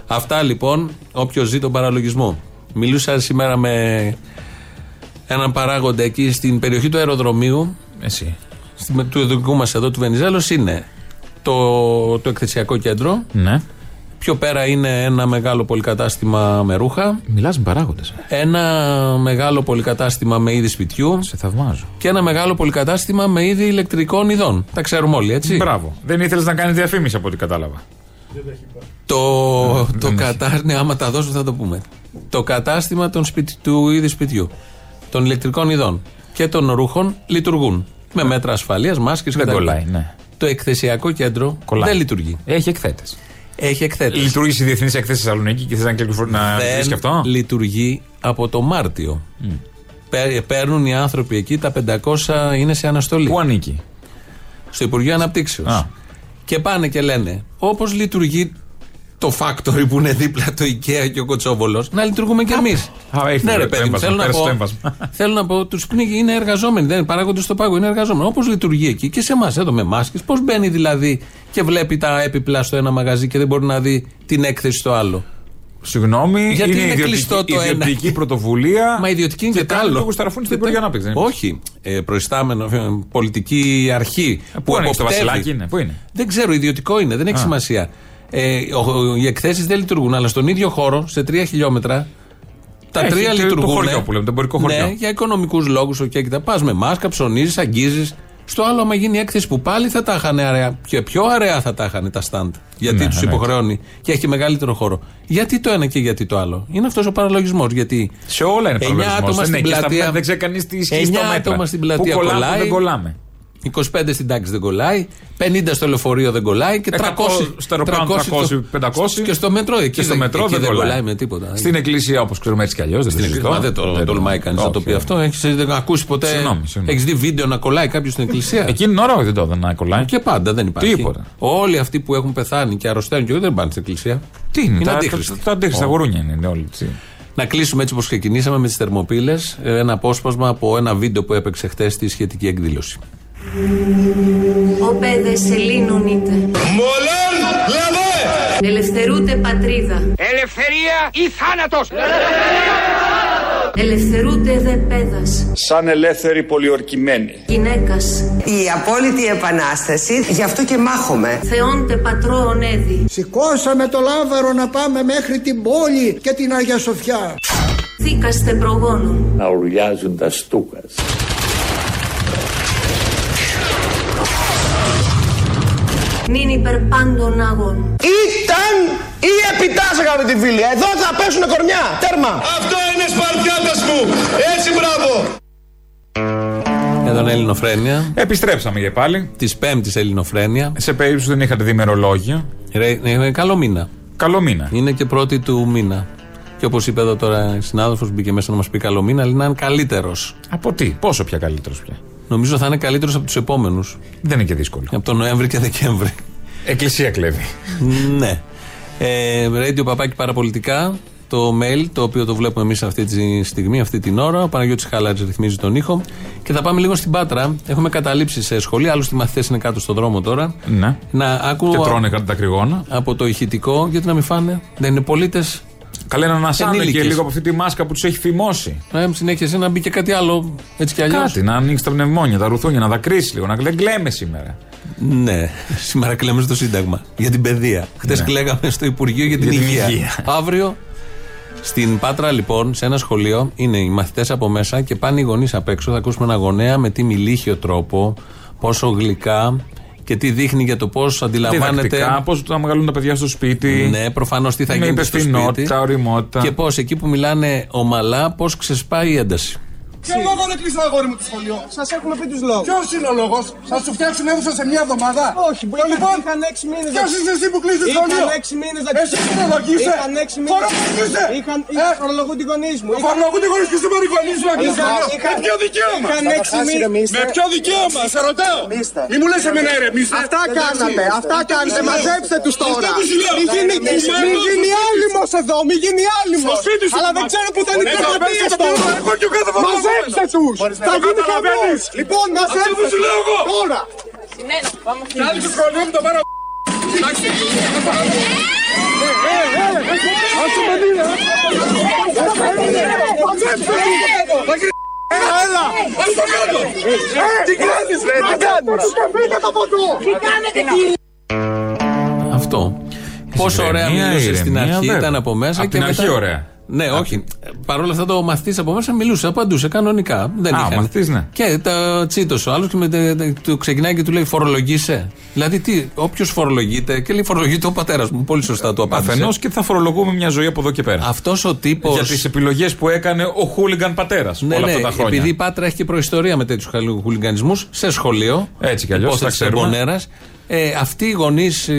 Αυτά λοιπόν, όποιος ζει τον παραλογισμό. Μιλούσα σήμερα με έναν παράγοντα εκεί στην περιοχή του αεροδρομίου, Εσύ. στη- του δικού μας εδώ του Βενιζέλος, είναι το, το εκθεσιακό κέντρο. Ναι. Πιο πέρα είναι ένα μεγάλο πολυκατάστημα με ρούχα. Μιλάς με παράγοντες. Ένα μεγάλο πολυκατάστημα με είδη σπιτιού. Σε θαυμάζω. Και ένα μεγάλο πολυκατάστημα με είδη ηλεκτρικών ειδών. Τα ξέρουμε όλοι, έτσι. Μπράβο. Δεν ήθελες να κάνεις διαφήμιση από ό,τι κατάλαβα. Το, το δεν κατάστημα. Ναι, άμα τα δώσουμε θα το πούμε. Το κατάστημα των σπιτι, του είδη σπιτιού. των ηλεκτρικών ειδών και των ρούχων λειτουργούν. Με μέτρα ασφαλείας, μάσκες Δεν κτλ. κολλάει, ναι. Το εκθεσιακό κέντρο Κολλάει. δεν λειτουργεί. Έχει εκθέτες. Έχει εκθέτες. Λειτουργεί η διεθνής έκθεση στη Θεσσαλονίκη και θες να, κυκλοφορεί- να δει και αυτό; λειτουργεί από το Μάρτιο. Πέ- Παίρνουν οι άνθρωποι εκεί τα 500 είναι σε αναστολή. Πού ανήκει; Στο Υπουργείο Αναπτύξεως. Α. Και πάνε και λένε, όπως λειτουργεί το factory που είναι δίπλα το IKEA και ο Κοτσόβολος, να λειτουργούμε κι εμείς. Α, έχει ναι, το ρε παιδί μου, έμβασμα, θέλω να πέρασε πω. το έμβασμα. Θέλω να πω, τους πνίγει, είναι εργαζόμενοι. Δεν παράγονται στο πάγο, είναι εργαζόμενοι. Όπως λειτουργεί εκεί και σε εμάς εδώ με μάσκες Πώς μπαίνει δηλαδή και βλέπει τα έπιπλα στο ένα μαγαζί και δεν μπορεί να δει την έκθεση στο άλλο; Συγγνώμη, Γιατί είναι ιδιωτική- κλειστό το ένα. ιδιωτική πρωτοβουλία. Μα ιδιωτική είναι και, το κάνουν άλλο. το γουσταραφούν στην Υπουργείο Ανάπτυξης. δεν είναι; Όχι. Ε, προϊστάμενο, ε, πολιτική αρχή. Πού είναι, στο εποπτεύει. Βασιλάκι είναι, πού είναι; Δεν ξέρω, ιδιωτικό είναι, δεν έχει σημασία. Ε, ο- ο- οι εκθέσεις δεν λειτουργούν, αλλά στον ίδιο χώρο, σε τρία χιλιόμετρα, τα Έχει τρία και το λειτουργούν. χωριό που λέμε, το εμπορικό χωριό. Ναι, για οικονομικούς λόγους. Okay, και τα πας με μάσκα, ψωνίζεις, αγγίζεις. Στο άλλο, άμα γίνει έκθεση που πάλι θα τα είχαν αραιά. Και πιο αραιά θα τα είχαν τα stand. Γιατί Ναι, τους εννοείται. υποχρεώνει και έχει και μεγαλύτερο χώρο. Γιατί το ένα και γιατί το άλλο; Είναι αυτός ο παραλογισμός. Γιατί Σε όλα είναι Εννιά παραλογισμός. άτομα Δεν στην είναι και στα πλατεία. μέτρα, Δεν ξέρει κανείς τι ισχύει Εννιά στο μέτρα. άτομα στην πλατεία Πού κολλάμε, κολλάει. δεν κολλάμε. 25 στην τάξη δεν κολλάει, 50 στο λεωφορείο δεν κολλάει και 300, 100 στο αεροπλάνο 300, 500. και στο μετρό εκεί, Και στο δεν- μετρό εκεί δεν κολλάει. με τίποτα. Στην εκκλησία, όπως ξέρουμε έτσι κι αλλιώς. Στην εκκλησία, μα δεν το τολμάει κανείς να το πει αυτό. Έχει ακούσει ποτέ. Συγγνώμη, συγγνώμη. Έχεις δει βίντεο να κολλάει κάποιος στην εκκλησία; Εκείνη την ώρα όχι, δεν το δεν κολλάει. Και πάντα δεν υπάρχει. Τίποτα. Όλοι αυτοί που έχουν πεθάνει και αρρωσταίνουν και δεν πάνε στην εκκλησία. Τι είναι, τα- αντίχρηστοι. τα- τα αντίχρηστα Ω. γουρούνια είναι όλοι. τι. Να κλείσουμε έτσι όπως ξεκινήσαμε με τις θερμοπύλες. Ένα απόσπασμα από ένα βίντεο που έπαιξε χθες στη σχετική εκδήλωση. Ο παιδες Ελλήνων είτε. Ελευθερούτε πατρίδα. Ελευθερία ή θάνατος. Ελευθερούτε δε πέδας. Σαν ελεύθεροι πολιορκημένοι. Γυναίκας. Η απόλυτη επανάσταση, γι' αυτό και μάχομαι. Θεόντε πατρόων έδι. Σηκώσαμε το λάβαρο να πάμε μέχρι την πόλη και την Αγία Σοφιά. Θήκαστε προγόνων. Να ουρλιάζουν τα στούκας. Νυν υπερπάντων άγων. Ήταν ή επιτάς αγαπητοί φίλοι. Εδώ θα πέσουνε κορμιά. Τέρμα. Αυτό είναι Σπαρτιάτας μου. Έτσι μπράβο. Εδώ είναι Ελληνοφρένια. Επιστρέψαμε και πάλι. Της Πέμπτης Ελληνοφρένια. Σε περίπτωση που δεν είχατε δει ημερολόγιο. Ρε, ε, καλό μήνα. Καλό μήνα. Είναι και πρώτη του μήνα. Και όπως είπε εδώ τώρα η συνάδελφος, μπήκε μέσα να μας πει καλό μήνα, αλλά να είναι καλύτερος. Από τι, πόσο πια καλύτερος πια; Νομίζω θα είναι καλύτερος από τους επόμενους. Δεν είναι και δύσκολο. Από τον Νοέμβρη και Δεκέμβρη. Εκκλησία κλέβει. ναι. Ε, Radio Παπάκι Παραπολιτικά. Το mail, το οποίο το βλέπουμε εμείς αυτή τη στιγμή, αυτή την ώρα. Ο Παναγιώτης Χαλάτζης ρυθμίζει τον ήχο. Και θα πάμε λίγο στην Πάτρα. Έχουμε καταλήψει σε σχολεία. Άλλωστε οι μαθητές είναι κάτω στον δρόμο τώρα. Ναι. Να άκου Και τρώνε κατά τα κρυγόνα. από το ηχητικό, γιατί να μην φάνε. Δεν είναι πολίτες. Καλά να ανασάνε και Ενήλικες. λίγο από αυτή τη μάσκα που τους έχει φημώσει. Ε, συνέχεια εσύ να μπει και κάτι άλλο έτσι κι αλλιώς. Κάτι, να ανοίξει τα πνευμόνια, τα ρουθούνια, να δακρύσει λίγο, να δεν κλαίμε σήμερα. Ναι, σήμερα κλαίμε στο Σύνταγμα για την παιδεία. Χθε Ναι. κλαίγαμε στο Υπουργείο για την, Για την υγεία. υγεία. Αύριο στην Πάτρα, λοιπόν, σε ένα σχολείο, είναι οι μαθητές από μέσα και πάνε οι γονείς απ' έξω. Θα ακούσουμε ένα γονέα με τι μιλήχιο τρόπο, πόσο γλυκά και τι δείχνει για το πώς αντιλαμβάνεται. Διδακτικά, πώς να μεγαλούν τα παιδιά στο σπίτι. Ναι, προφανώς τι θα Με γίνει στο σπίτι. υπευθυνότητα, ωριμότητα. Και πώς εκεί που μιλάνε ομαλά, πώς ξεσπάει η ένταση. Ποιο λόγο δεν κλείσω αγόρι μου το σχολείο; Σας έχουμε πει τους λόγους. Ποιος είναι ο λόγος, Θα σου φτιάξουν αίθουσα σε μια εβδομάδα; Όχι, μπορεί λοιπόν. Είχαν 6 μήνες. Ποιος είσαι εσύ που κλείσει το σχολείο; Είχαν 6 μήνες να Εσύ φορολογείσαι; Είχαν 6 μήνε. Φορολογείσαι; Είχαν Ε. φορολογούν τη γονείς μου. Φορολογούν τη γονείς και σήμερα οι γονείς σου να κλείσει το Είχαν- σχολείο. είχαν- Με ποιο δικαίωμα; Είχαν 6 μήνε. Με ποιο δικαίωμα, σε ρωτάω. Μη μου λες εμένα ηρεμήστε. Αυτά Εντάξει. κάνατε, αυτά Αυτό κάνατε. που σου λέω. Μαζέψτε τους τώρα. Αυτό που σου λέω. Μη γίνει, Μη σου μη λέω. γίνει άλυμος εδώ, μη γίνει άλυμος. Στο σπίτι σου. Αλλά δεν ξέρω που ήταν οι Ε, θα τραυματίες πέσει το τώρα. πληροφορικό και ο κάθε φορά Μαζέψτε να τους. Θα γίνει καταλαβαίνεις. χαμός. Λοιπόν, Αυτό που μαζέψτε σου λέω εγώ. Τώρα. Κι άλλη στο σχολείο μου το πάρω. Εντάξει. Άσε με δίνε. Μαζέψτε τους. Θα γίνει- Έλα. Ας το κάτω. Τι κάνεις ρε, τι κάνεις. Σκεφτείτε το ποτό. Αυτό. Πόσο ωραία Ηρεμία, μιλούσε στην ηρεμία, αρχή, βέβαια. ήταν από μέσα Απ' και την μετά. αρχή ωραία. Ναι, όχι. Παρ' όλα αυτά το μαθητής από μέσα μιλούσε, απαντούσε κανονικά. Δεν Α, ο είχαν. μαθητής, ναι. Και τα τσίτο ο άλλος και με, τε- τε- του ξεκινάει και του λέει φορολογείσαι. Δηλαδή, τι, όποιος φορολογείται και λέει φορολογείται ο πατέρας μου. Πολύ σωστά το απάντησε. Αφενός και θα φορολογούμε μια ζωή από εδώ και πέρα. Αυτός ο τύπο. Για τις επιλογές που έκανε ο χούλιγκαν πατέρας Ναι, όλα ναι, αυτά τα χρόνια. επειδή η Πάτρα έχει και προϊστορία με τέτοιους χουλιγκανισμούς σε σχολείο. Έτσι κι αλλιώς, υπόθεση τα ξέρουμε. Εμπονέρας, Ε, αυτοί οι γονείς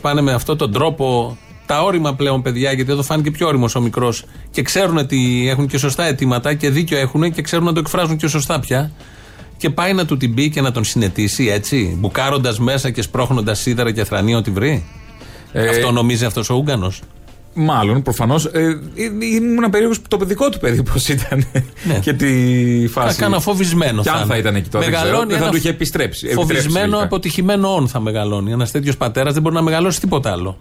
πάνε με αυτόν τον τρόπο. Τα όρημα πλέον παιδιά, γιατί εδώ φάνηκε πιο όριμο ο μικρός και ξέρουν ότι έχουν και σωστά αιτήματα και δίκιο έχουν και ξέρουν να το εκφράζουν και σωστά πια. Και πάει να του την πει και να τον συνετίσει έτσι, μπουκάροντας μέσα και σπρώχνοντας σίδερα και θρανία ό,τι βρει. Ε, Αυτό νομίζει αυτός ο Ούγκανο. Μάλλον, προφανώς. Ε, ε, ήμουν περίεργος το παιδικό του παιδί πώ ήταν. και τη φάση. Θα κάνω φοβισμένο. Κι αν θα ήταν εκεί τώρα. Δεν, ξέρω, δεν θα ένας του είχε επιστρέψει. Φοβισμένο, επιτρέψει, λογικά. αποτυχημένο όν θα μεγαλώνει. Ένας τέτοιος πατέρας δεν μπορεί να μεγαλώσει τίποτα άλλο.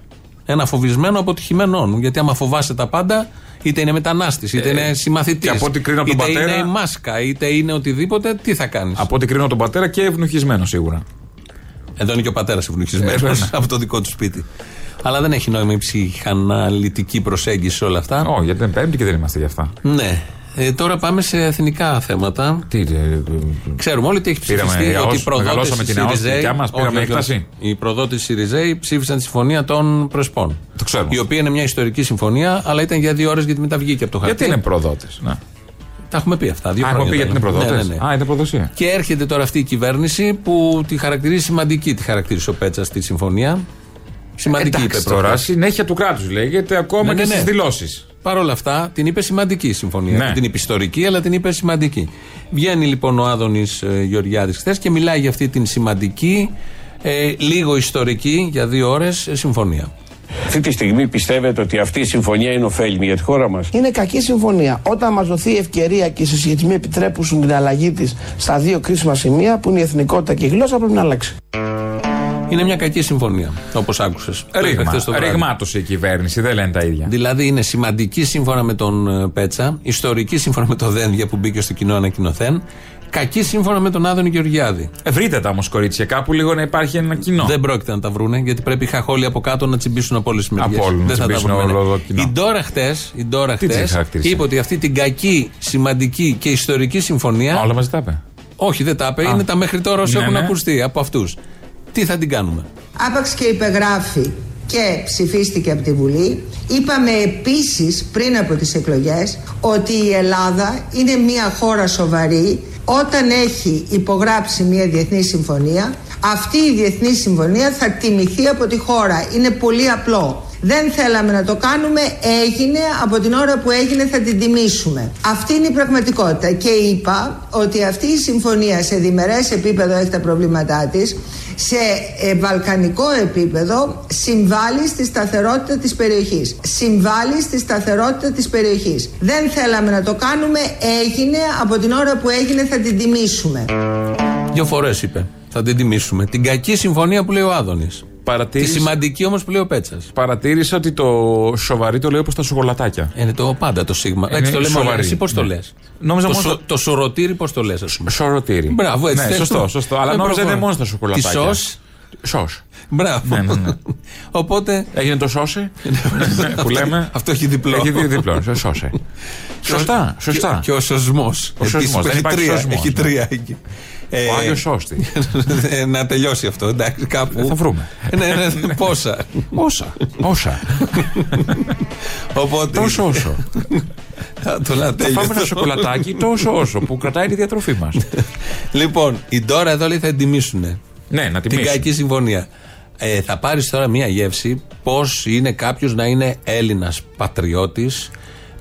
Ένα φοβισμένο, αποτυχημένο όν. Γιατί άμα φοβάσαι τα πάντα, είτε είναι μετανάστης, είτε είναι συμμαθητής. Ε, και από ό,τι κρίνω από είτε τον πατέρα- είναι η μάσκα, είτε είναι οτιδήποτε, τι θα κάνεις; Από ό,τι κρίνω τον πατέρα και ευνοχισμένο σίγουρα. Εδώ είναι και ο πατέρας ευνοχισμένος Ε, βέβαια. από το δικό του σπίτι. Αλλά δεν έχει νόημα η ψυχαναλυτική προσέγγιση σε όλα αυτά. Όχι, γιατί είναι πέμπτη και δεν είμαστε γι' αυτά. Ναι. Ε, τώρα πάμε σε εθνικά θέματα. Τι, ε, Ξέρουμε όλοι ότι έχει Πήραμε ψηφιστεί ΑΟΣ, ότι οι προδότε μεγαλώσαμε την ΑΟΣ, δικιά μας, πήραμε έκταση. Οι προδότε τη Σιριζέη ψήφισαν τη συμφωνία των Πρεσπών. Το ξέρουμε. Η οποία είναι μια ιστορική συμφωνία, αλλά ήταν για δύο ώρες γιατί μετά βγήκε από το χαρτί. Γιατί είναι προδότε. Ναι. Τα έχουμε πει αυτά. Δύο Α, έχουμε χρόνια πει γιατί είναι τώρα. προδότε. Ναι, ναι, ναι. Α, είναι προδοσία. Και έρχεται τώρα αυτή η κυβέρνηση που τη χαρακτηρίζει σημαντική. Τη χαρακτήρισε ο Πέτσας στη συμφωνία. Σημαντική είπε Εντάξει, τώρα προχθές. συνέχεια του κράτους λέγεται ακόμα Ναι, και ναι, στις ναι. δηλώσεις. Παρ' όλα αυτά την είπε σημαντική η συμφωνία. Ναι. Δεν την είπε ιστορική, αλλά την είπε σημαντική. Βγαίνει λοιπόν ο Άδωνης ε, Γεωργιάδης χθες και μιλάει για αυτή την σημαντική, ε, λίγο ιστορική για δύο ώρες συμφωνία. Αυτή τη στιγμή πιστεύετε ότι αυτή η συμφωνία είναι ωφέλιμη για τη χώρα μας; Είναι κακή συμφωνία. Όταν μας δοθεί η ευκαιρία και οι συσχετισμοί επιτρέπουν την αλλαγή της στα δύο κρίσιμα σημεία που είναι η εθνικότητα και η γλώσσα, πρέπει να αλλάξει. Είναι μια κακή συμφωνία, όπως άκουσες. Ρήγμα. Ρηγμάτωσε η κυβέρνηση, δεν λένε τα ίδια. Δηλαδή είναι σημαντική σύμφωνα με τον ε, Πέτσα, ιστορική σύμφωνα με το Δένδια που μπήκε στο κοινό ανακοινωθέν, κακή σύμφωνα με τον Άδωνη Γεωργιάδη. Ε, βρείτε τα όμως κορίτσια κάπου λίγο να υπάρχει ένα κοινό. Δεν πρόκειται να τα βρούνε, γιατί πρέπει οι χαχόλοι από κάτω να τσιμπήσουν από όλες τις μεριές. Από όλους να Δεν θα τα τσιμπήσουν βρούμε. όλο το κοινό. Η Ντόρα χτες Τι της χτες χαρακτήρισε; είπε ότι αυτή την κακή, σημαντική και ιστορική συμφωνία. Όλα μαζί τα είπε. Όχι, δεν τα είπε, Α. είναι τα μέχρι τώρα όσοι Ναι, έχουν ναι. ακουστεί από αυτούς. Τι θα την κάνουμε; Άπαξ και υπεγράφει και ψηφίστηκε από τη Βουλή. Είπαμε επίσης πριν από τις εκλογές ότι η Ελλάδα είναι μια χώρα σοβαρή όταν έχει υπογράψει μια διεθνή συμφωνία. Αυτή η διεθνή συμφωνία θα τιμηθεί από τη χώρα. Είναι πολύ απλό. Δεν θέλαμε να το κάνουμε, έγινε, από την ώρα που έγινε θα την τιμήσουμε. Αυτή είναι η πραγματικότητα και είπα ότι αυτή η συμφωνία σε διμερές επίπεδο έχει τα προβλήματά της, σε ε, βαλκανικό επίπεδο συμβάλλει στη σταθερότητα της περιοχής. Συμβάλλει στη σταθερότητα της περιοχής. Δεν θέλαμε να το κάνουμε, έγινε, από την ώρα που έγινε θα την τιμήσουμε. Δύο φορές είπε. Θα την τιμήσουμε. Την κακή συμφωνία που λέει ο Άδωνη. Τη Παρατήρησε, σημαντική όμως που λέει ο Πέτσας. παρατήρησε ότι το σοβαρή το λέει όπως τα σοκολατάκια. Είναι το πάντα το σίγμα. Είναι έτσι το λέμε όλοι. σοβαρή. Εσύ πώς το Ναι. λες; Νόμιζα το, μόνο σο- το- το σουρωτήρι πώς το λες, ας πούμε; Σορωτήρι. Μπράβο, έτσι. Ναι, θες σωστό, το. σωστό. Αλλά Δεν νόμιζα είναι προχωρώ. μόνο στα σοκολατάκια. Τη σος. Σος. Μπράβο. Ναι, ναι, ναι. Οπότε. Έγινε το σώσε που λέμε. Αυτό έχει διπλό. Έχει δει διπλό. σε Σώσε. Σωστά, σωστά. Και ο σωσμό. Ο σωσμός, δεν έχει υπάρχει τρία. σωσμός, Έχει ναι. τρία εκεί. Ε, Ο Άγιος Σώστη. να τελειώσει αυτό, εντάξει, κάπου. Ε, θα βρούμε. ναι, ναι, πόσα. Όσα. Όσα. Οπότε. Τόσο όσο. Θα το να Θα τέλειωσε. φάμε ένα σοκολατάκι τόσο όσο που κρατάει τη διατροφή μας. Λοιπόν, η Ντόρα εδώ λέει θα εντιμήσουν Ναι, να την τιμήσουμε. κακή συμφωνία. Ε, θα πάρεις τώρα μία γεύση πώς είναι κάποιος να είναι Έλληνας πατριώτης,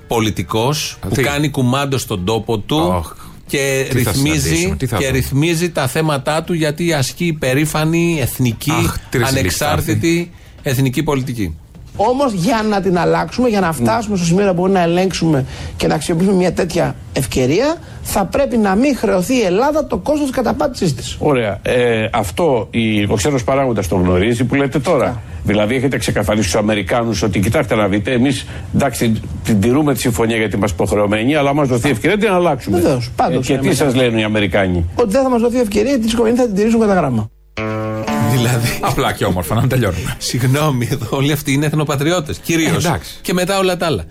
πολιτικός, που τι; κάνει κουμάντο στον τόπο του Οχ, και, τι θα ρυθμίζει, συναντήσουμε, τι θα και δούμε. ρυθμίζει τα θέματα του γιατί ασκεί υπερήφανη, εθνική, Αχ, τι ρεζιλίκ ανεξάρτητη εθνική πολιτική. Όμως για να την αλλάξουμε, για να φτάσουμε στο σημείο να μπορούμε να ελέγξουμε και να αξιοποιήσουμε μια τέτοια ευκαιρία, θα πρέπει να μην χρεωθεί η Ελλάδα το κόστος της καταπάτησής της. Ωραία. Ε, αυτό η, ο ξένος παράγοντας το γνωρίζει που λέτε τώρα. Δηλαδή, έχετε ξεκαθαρίσει στους Αμερικάνους ότι κοιτάξτε να δείτε, εμείς εντάξει την τηρούμε τη συμφωνία γιατί είμαστε υποχρεωμένοι, αλλά άμα μας δοθεί ευκαιρία την αλλάξουμε. Βεβαίως, πάντως, Ε, και οι τι σας Αμερικάνοι. λένε οι Αμερικάνοι; Ότι δεν θα μας δοθεί ευκαιρία, τη συμφωνία θα την τηρήσουν κατά γράμμα. Δηλαδή. Απλά και όμορφα να τελειώνουμε. Συγγνώμη, εδώ όλοι αυτοί είναι εθνοπατριώτες. Κυρίως. Ε, εντάξει. και μετά όλα τα άλλα.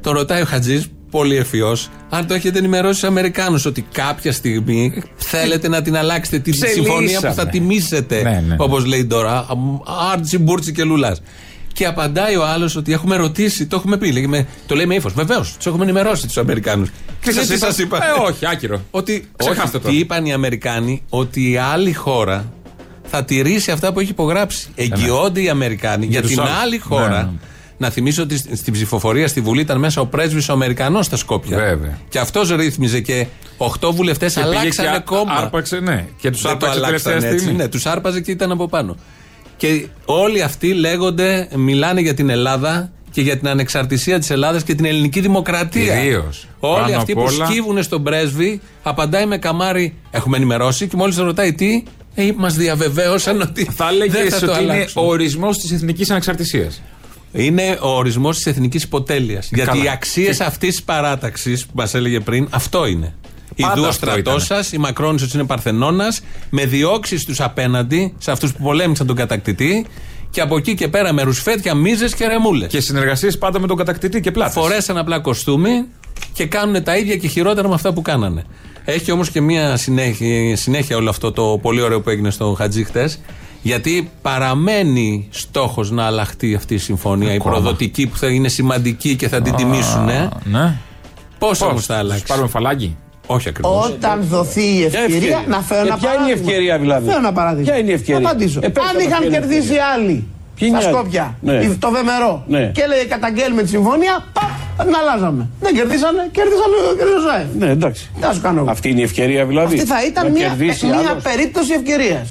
Τον ρωτάει ο Χατζής, πολύ ευφυός, αν το έχετε ενημερώσει στους Αμερικάνους ότι κάποια στιγμή θέλετε να την αλλάξετε τη Ψελίσαμε. συμφωνία που θα τιμήσετε. Ναι, ναι. Όπως λέει τώρα. Άρτσι, μπούρτσι και λουλάς. Και απαντάει ο άλλος ότι έχουμε ρωτήσει, το έχουμε πει. Λέγε με- το λέει με ύφος. Βεβαίως, τους έχουμε ενημερώσει τους Αμερικάνους. Και σας τι είπα- σας είπα; Ε, όχι, άκυρο. Ότι. Ξεχάστε όχι, το. τι είπαν οι Αμερικάνοι, ότι η άλλη χώρα θα τηρήσει αυτά που έχει υπογράψει. Εγγυώνται οι Αμερικάνοι για τους την άλλους. άλλη χώρα. Ναι, ναι. Να θυμίσω ότι στην ψηφοφορία στη Βουλή ήταν μέσα ο πρέσβης ο Αμερικανός στα Σκόπια. Βέβαια. Και αυτός ρύθμιζε και 8 βουλευτές Και πήγε αλλάξανε και κόμμα. άρπαξε, ναι. Και τους Δεν το άρπαξε τελευταία αλλάξανε έτσι, στιγμή. Ναι, τους άρπαζε και ήταν από πάνω. Και όλοι αυτοί λέγονται, μιλάνε για την Ελλάδα και για την ανεξαρτησία της Ελλάδας και την ελληνική δημοκρατία. Κυρίως. Όλοι Πάνω αυτοί απ' που όλα. σκύβουν στον πρέσβη, απαντάει με καμάρι, έχουμε ενημερώσει και μόλις τον ρωτάει τι, ε, μας διαβεβαίωσαν ότι. Θα έλεγε δεν θα το ότι είναι αλλάξουν. ο ορισμός της εθνικής ανεξαρτησία. Είναι ο ορισμός της εθνικής υποτέλειας. Γιατί καλά. οι αξίες αυτής της παράταξης που μας έλεγε πριν, αυτό είναι. Πάντα Ιδού ο αυτό στρατός ήταν. σας, η Μακρόνισο είναι Παρθενώνας, με διώξεις τους απέναντι, σε αυτούς που πολέμησαν τον κατακτητή, και από εκεί και πέρα με ρουσφέτια, μίζες και ρεμούλες. Και συνεργασίες πάντα με τον κατακτητή και πλάτες. Φορέσαν απλά κοστούμι και κάνουν τα ίδια και χειρότερα με αυτά που κάνανε. Έχει όμως και μια συνέχεια, συνέχεια όλο αυτό το πολύ ωραίο που έγινε στο Χατζή χτες, γιατί παραμένει στόχος να αλλάχτεί αυτή η συμφωνία, η Ακόμα. προδοτική που θα είναι σημαντική και θα την τιμήσουν. Ναι. Πώς Πώς, όμως θα τους αλλάξει; Πάρουμε φαλάκι; Όχι ακριβώς. Όταν δοθεί η ευκαιρία, ευκαιρία. να φέρω Ε, ένα ποια είναι η παράδειγμα. ευκαιρία, δηλαδή; Φέρω ένα παράδειγμα. Ποια είναι η ευκαιρία; Να απαντήσω. Ε, πες Αν το, είχαν ποια είναι η κερδίσει ευκαιρία; άλλοι Ποιοι είναι στα οι άλλοι; Σκόπια, Ναι. η- το Βεμερό, Ναι. και έλεγε καταγγέλνουμε τη συμφωνία, παπ, την αλλάζαμε. Δεν κερδίσανε, κέρδισαν ο κ. Ζάεφ. Ναι, εντάξει. Τι να σου κάνω εγώ. Αυτή είναι η ευκαιρία δηλαδή. Αυτή θα ήταν Να μια, κερδίσει μια άλλος. περίπτωση ευκαιρίας.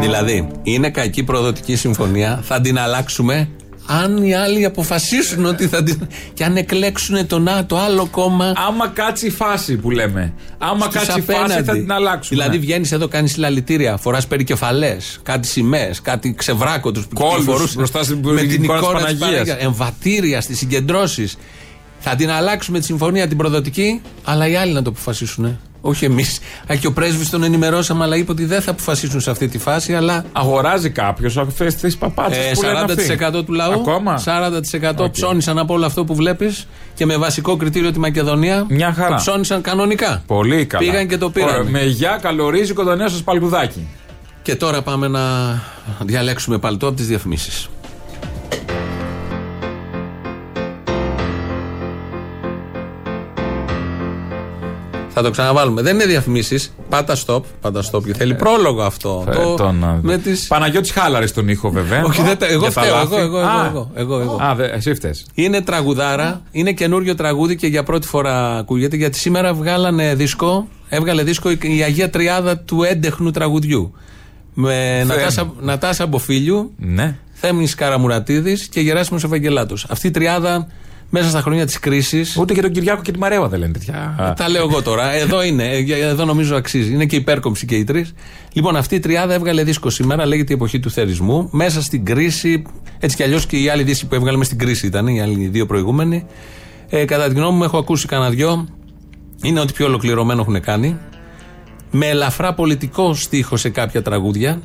Δηλαδή, είναι κακή προδοτική συμφωνία, θα την αλλάξουμε αν οι άλλοι αποφασίσουν ότι θα την. και αν εκλέξουν το να, το άλλο κόμμα. Άμα κάτσει η φάση που λέμε. Άμα στους κάτσει η φάση θα απέναντι. την αλλάξουμε. Δηλαδή βγαίνεις εδώ, κάνεις συλλαλητήρια, φοράς περικεφαλές, κάτι σημαίες, κάτι ξεβράκωτους που Κόλους κυκλοφορούσαν μπροστά στην με την εικόνα της εικόνα της Παναγίας. Παναγίας. Εμβατήρια στις συγκεντρώσεις. Θα την αλλάξουμε τη συμφωνία την προδοτική, αλλά οι άλλοι να το αποφασίσουν. Όχι εμείς. Και ο πρέσβης τον ενημερώσαμε, αλλά είπε ότι δεν θα αποφασίσουν σε αυτή τη φάση, αλλά Αγοράζει κάποιος αυτές τις παπάτσες ε, που λένε αυτοί. 40% του λαού. Ακόμα. 40% Οκ. ψώνισαν από όλο αυτό που βλέπεις και με βασικό κριτήριο τη Μακεδονία. Μια χαρά. Το ψώνισαν κανονικά. Πολύ καλά. Πήγαν και το πήραν. Ωραία, με γεια καλορίζικο το νέο σας παλτουδάκι. Και τώρα πάμε να διαλέξουμε παλτό από τις διαφημίσεις. Θα το ξαναβάλουμε. Δεν είναι διαφημίσεις. Πάτα stop. Πάτα stop. Και θέλει πρόλογο αυτό. Ε, το, τον, α, με τις... Παναγιώτης Χάλαρης τον ήχο βέβαια. Όχι, δεν τα- εγώ Για τα φταίω, λάθη. εγώ, εγώ, εγώ, Α, εγώ, εγώ, εγώ. Α, δε- εσύ φταίς. Είναι τραγουδάρα, είναι καινούριο τραγούδι και για πρώτη φορά ακούγεται γιατί σήμερα βγάλανε δίσκο, έβγαλε δίσκο η η Αγία Τριάδα του έντεχνου τραγουδιού. Με Νατάσα, Νατάσα Μποφίλιου, Ναι. Θέμης Καραμουρατίδης και Γεράσιμος Ευαγγελάτος. Αυτή η τριάδα μέσα στα χρόνια της κρίσης Ούτε και τον Κυριάκο και τη Μαρέβα δεν λένε τέτοια. τα λέω εγώ τώρα. Εδώ είναι. Ε, Εδώ νομίζω αξίζει. Είναι και υπέρκομψη και οι τρεις. Λοιπόν, αυτή η τριάδα έβγαλε δίσκο σήμερα. Λέγεται η εποχή του θερισμού. Μέσα στην κρίση. Έτσι κι αλλιώς και η άλλη δίσκη που έβγαλε μες στην κρίση ήταν. Οι άλλοι δύο προηγούμενοι. Ε, κατά τη γνώμη μου, έχω ακούσει κανένα δυο. Είναι ό,τι πιο ολοκληρωμένο έχουν κάνει. Με ελαφρά πολιτικό στίχο σε κάποια τραγούδια.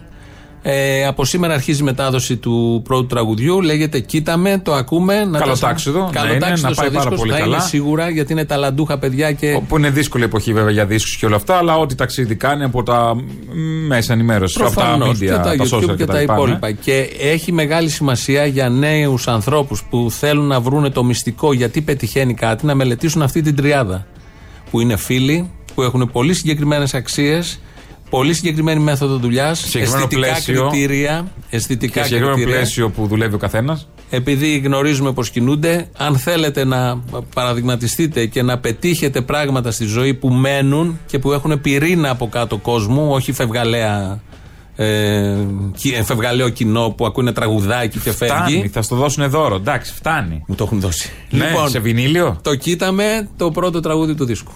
Ε, από σήμερα αρχίζει η μετάδοση του πρώτου τραγουδιού. Λέγεται Κοίτα με, το ακούμε. Να Καλοτάξιδο, να είναι, Καλοτάξιδος να πάει ο πάρα δίσκος, πολύ θα καλά. είναι σίγουρα γιατί είναι ταλαντούχα παιδιά και Όπου είναι δύσκολη εποχή βέβαια για δίσκους και όλα αυτά, αλλά ό,τι ταξίδι κάνει από τα μ, μέσα ενημέρωσης, από τα Προφανώς media, και τα τα YouTube social και τα, λοιπά, ναι. υπόλοιπα. Και έχει μεγάλη σημασία για νέους ανθρώπους που θέλουν να βρούνε το μυστικό γιατί πετυχαίνει κάτι να μελετήσουν αυτή την τριάδα. Που είναι φίλοι, που έχουν πολύ συγκεκριμένες αξίες, πολύ συγκεκριμένη μέθοδο δουλειάς, Συγκεκριμένο αισθητικά πλαίσιο. κριτήρια. Και Αισθητικά συγκεκριμένο κριτήρια. πλαίσιο που δουλεύει ο καθένας. Επειδή γνωρίζουμε πώ κινούνται, αν θέλετε να παραδειγματιστείτε και να πετύχετε πράγματα στη ζωή που μένουν και που έχουν πυρήνα από κάτω κόσμου, όχι φευγαλέα. Ε, κι- φευγαλαίο κοινό που ακούνε τραγουδάκι και Φτάνει, φεύγει. θα στο δώσουν δώρο. Εντάξει, φτάνει. Μου το έχουν δώσει. Ναι, σε βινίλιο; το κοίταμε το πρώτο τραγούδι του δίσκου.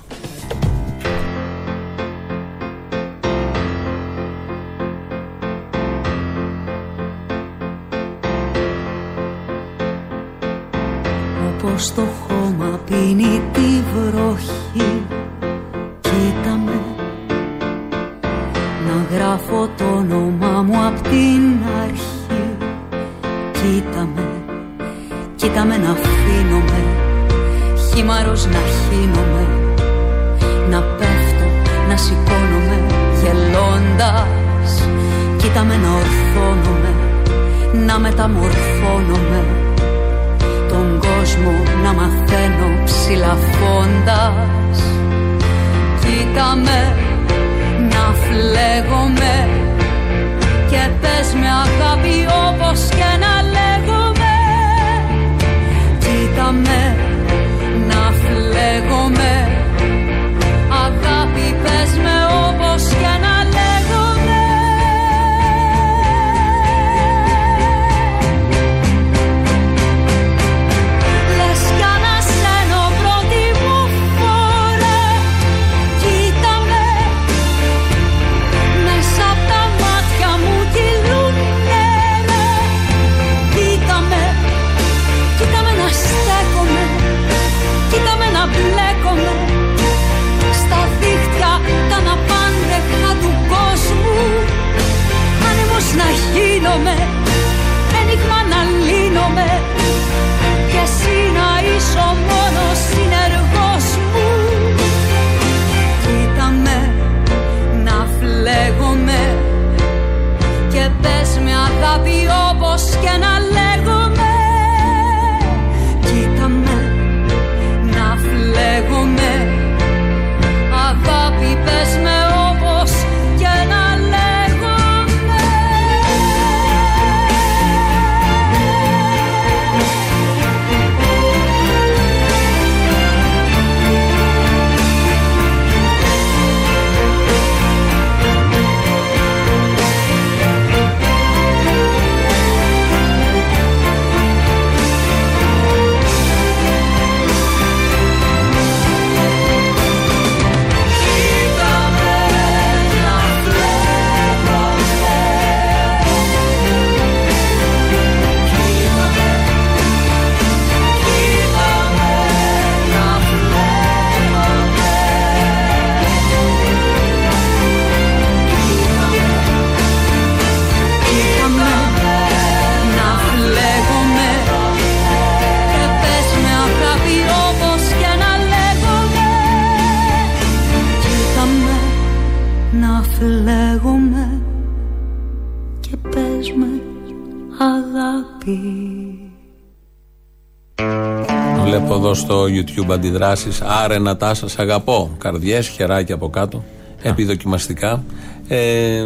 Στο YouTube αντιδράσεις. Άρε Νατάσα, σ' αγαπώ. Καρδιές, χεράκια από κάτω. Επιδοκιμαστικά. Ε, ε,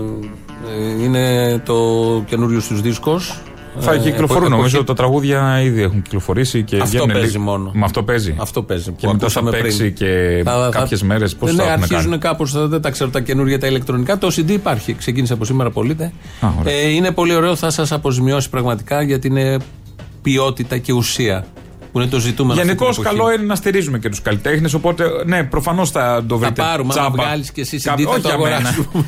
είναι το καινούριο του δίσκο. Θα κυκλοφορούν νομίζω τα τραγούδια ήδη έχουν κυκλοφορήσει και Ε, Αυτό βγαίνουν παίζει λίγο- μόνο. Με αυτό παίζει. Αυτό παίζει. Και που μετά θα ακούσαμε παίξει πριν. και Θα- θα- κάποιες μέρες. Πώς ναι, θα έχουν αρχίζουν κάνει; κάπως, δεν τα ξέρω τα καινούργια τα ηλεκτρονικά. Το CD υπάρχει. Ξεκίνησε από σήμερα πωλείται. ωραία. Ε, είναι πολύ ωραίο, θα σας αποζημιώσει πραγματικά γιατί είναι ποιότητα και ουσία. Που είναι το ζητούμενο. αυτή Γενικώς την εποχή. καλό είναι να στηρίζουμε και τους καλλιτέχνες. Οπότε, ναι, προφανώς θα το βρείτε. πάρουμε, άμα τσάμπα. βγάλεις και εσύ Κα- CD θα όχι το για μένα. αγοράσουμε.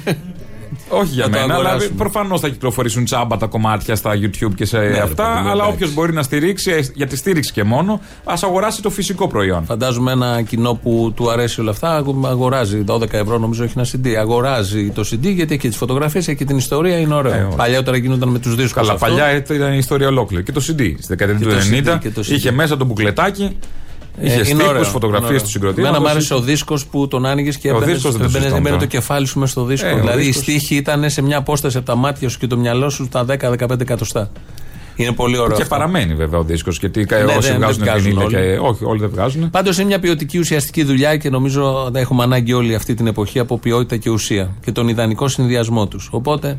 Όχι για Θα το μένα, αλλά αγοράσουμε. προφανώς θα κυκλοφορήσουν τσάμπα τα κομμάτια στα YouTube και σε Ναι, ρε αυτά. παιδί μου, αλλά εντάξει. όποιος μπορεί να στηρίξει, ε, για τη στήριξη και μόνο, ας αγοράσει το φυσικό προϊόν. Φαντάζομαι ένα κοινό που του αρέσει όλα αυτά αγοράζει 12 ευρώ, νομίζω έχει ένα CD. Αγοράζει το CD γιατί έχει τις φωτογραφίες, έχει την ιστορία, είναι ωραίο. Ε, ωραία. Παλιότερα γίνονταν με τους δίσκους. Καλά, παλιά ήταν η ιστορία ολόκληρη. Και το CD στη δεκαετία Και του το 90 CD, και το CD. είχε μέσα το μπουκλετάκι, είχε Ε, είναι ωραίο, στίχου, φωτογραφίες είναι του ωραίο. συγκροτήματος. Εμένα μου άρεσε ο δίσκος που τον άνοιγες και Ο έμπαινε, δίσκος δεν το έμπαινε, συζητάμε έμπαινε το τώρα. κεφάλι σου μες στο δίσκο. Ε, ο δηλαδή δίσκος- η στίχη ήταν σε μια απόσταση από τα μάτια σου και το μυαλό σου στα 10-15 εκατοστά. Είναι πολύ ωραίο. Και αυτό. παραμένει βέβαια ο δίσκος. Γιατί Ναι, όσοι δεν- δεν βγάζουν βγάζουν βινίλια όλοι. και. Όχι, όλοι δεν βγάζουν. Πάντως είναι μια ποιοτική ουσιαστική δουλειά και νομίζω ότι έχουμε ανάγκη όλη αυτή την εποχή από ποιότητα και ουσία και τον ιδανικό συνδυασμό τους. Οπότε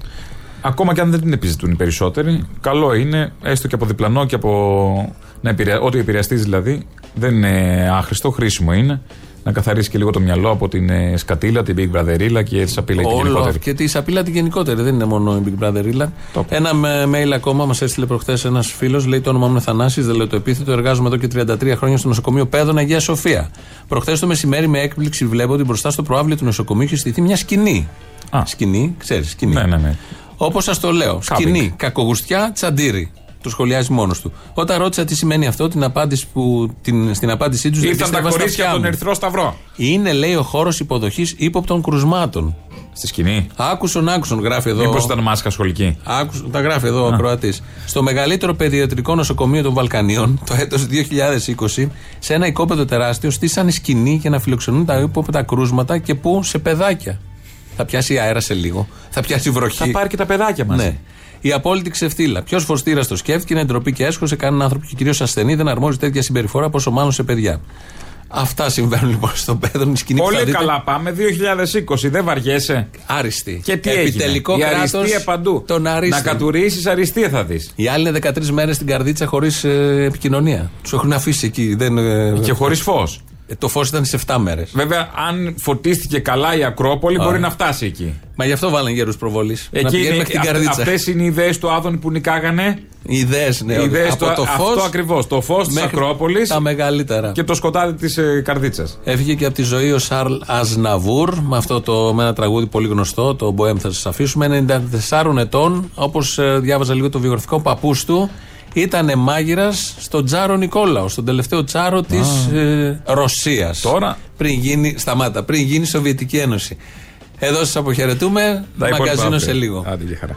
Ακόμα και αν δεν την επιζητούν οι περισσότεροι, καλό είναι έστω και από διπλανό και από. Να επηρεα... Ό,τι επηρεαστείς δηλαδή δεν είναι άχρηστο, χρήσιμο είναι. Να καθαρίσει και λίγο το μυαλό από την ε, σκατήλα, την Big Brotherilla και τη σαπίλα την Όλο γενικότερη. και τη απειλά την γενικότερη. Δεν είναι μόνο η Big Brother Rilla. Ένα με- mail ακόμα μας έστειλε προχθές ένας φίλος. Λέει το όνομά μου είναι Θανάσης, δεν λέω το επίθετο. Εργάζομαι εδώ και 33 χρόνια στο νοσοκομείο Πέδων Αγία Σοφία. Προχθές το μεσημέρι με έκπληξη βλέπω ότι μπροστά στο προάβλιο του νοσοκομείου έχει στηθεί μια σκηνή. Σκηνή, ξέρεις, σκηνή. Ναι, ναι, ναι. Όπως σας το λέω. Σκηνή, κακογουστιά, τσαντήρι. Το σχολιάζει μόνος του. Όταν ρώτησα τι σημαίνει αυτό, την απάντηση που, την, στην απάντησή τους Ήρθαν τα κορίτσια από τον Ερυθρό Σταυρό. Είναι, λέει, ο χώρος υποδοχής ύποπτων κρουσμάτων. Στη σκηνή. Άκουσον, άκουσον, γράφει εδώ. Μήπως ήταν μάσκα σχολική. Άκουσον, τα γράφει εδώ ο Κροατή. Στο μεγαλύτερο παιδιατρικό νοσοκομείο των Βαλκανίων, το έτος 2020, σε ένα οικόπεδο τεράστιο, στήσανε σκηνή για να φιλοξενούν τα ύποπτα κρούσματα και που σε παιδάκια. Θα πιάσει αέρα σε λίγο. Θα πιάσει βροχή. Θα πάρει και τα παιδάκια μας. Ναι. Η απόλυτη ξεφτύλα. Ποιος φωστήρας το σκέφτηκε, είναι ντροπή και έσχος σε κανέναν άνθρωπο και κυρίως ασθενή δεν αρμόζει τέτοια συμπεριφορά, πόσο μάλλον σε παιδιά. Αυτά συμβαίνουν λοιπόν στο παιδό. Η σκηνή που θα Πολύ δείτε- καλά πάμε. 2020, δεν βαριέσαι. Άριστη. Και τι Επιτελικό έγινε. Η κράτος αριστεία παντού. των αρίστων. Να κατουρίσεις αριστεία θα δεις. Οι άλλοι είναι 13 μέρες στην καρδίτσα χωρίς επικοινωνία. Τους έχουν αφήσει εκεί. Δεν, ε, Και χωρίς φως. Ε, το φως ήταν σε 7 μέρες. Βέβαια, αν φωτίστηκε καλά η Ακρόπολη, Ωραία. μπορεί να φτάσει εκεί. Μα γι' αυτό βάλανε γέρους προβολή. Να Εκεί πηγαίνει μέχρι την καρδίτσα. Αυτές είναι οι ιδέες του Άδωνη που νικάγανε. Οι ιδέες, ναι. οι ιδέες από του- το φως. Αυτό ακριβώς. Το φως της Ακρόπολης Τα μεγαλύτερα. και το σκοτάδι της ε, καρδίτσας. Έφυγε και από τη ζωή ο Σαρλ Αζναβούρ με, αυτό το, με ένα τραγούδι πολύ γνωστό, το Μποέμ θα σας αφήσουμε. 94 ετών, όπως διάβαζα λίγο το βιογραφικό παππούς του, ήταν μάγειρας στον Τζάρο Νικόλαο, στον τελευταίο Τζάρο της ε, Ρωσίας. Τώρα; Πριν γίνει, σταμάτα, πριν γίνει η Σοβιετική Ένωση. Εδώ σας αποχαιρετούμε. Τα υπόλοιπα Μαγκαζίνο αύριο. σε λίγο. Άντε, για χαρά.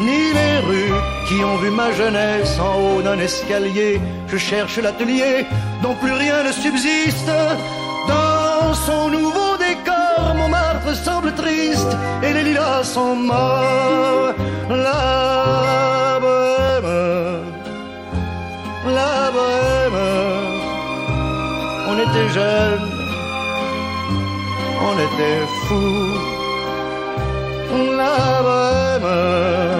ni les rues qui ont vu ma jeunesse en haut d'un escalier. Je cherche l'atelier dont plus rien ne subsiste. Dans son nouveau décor, Montmartre semble triste et les lilas sont morts. La bohème, la bohème, on était jeunes, on était fous. La bohème,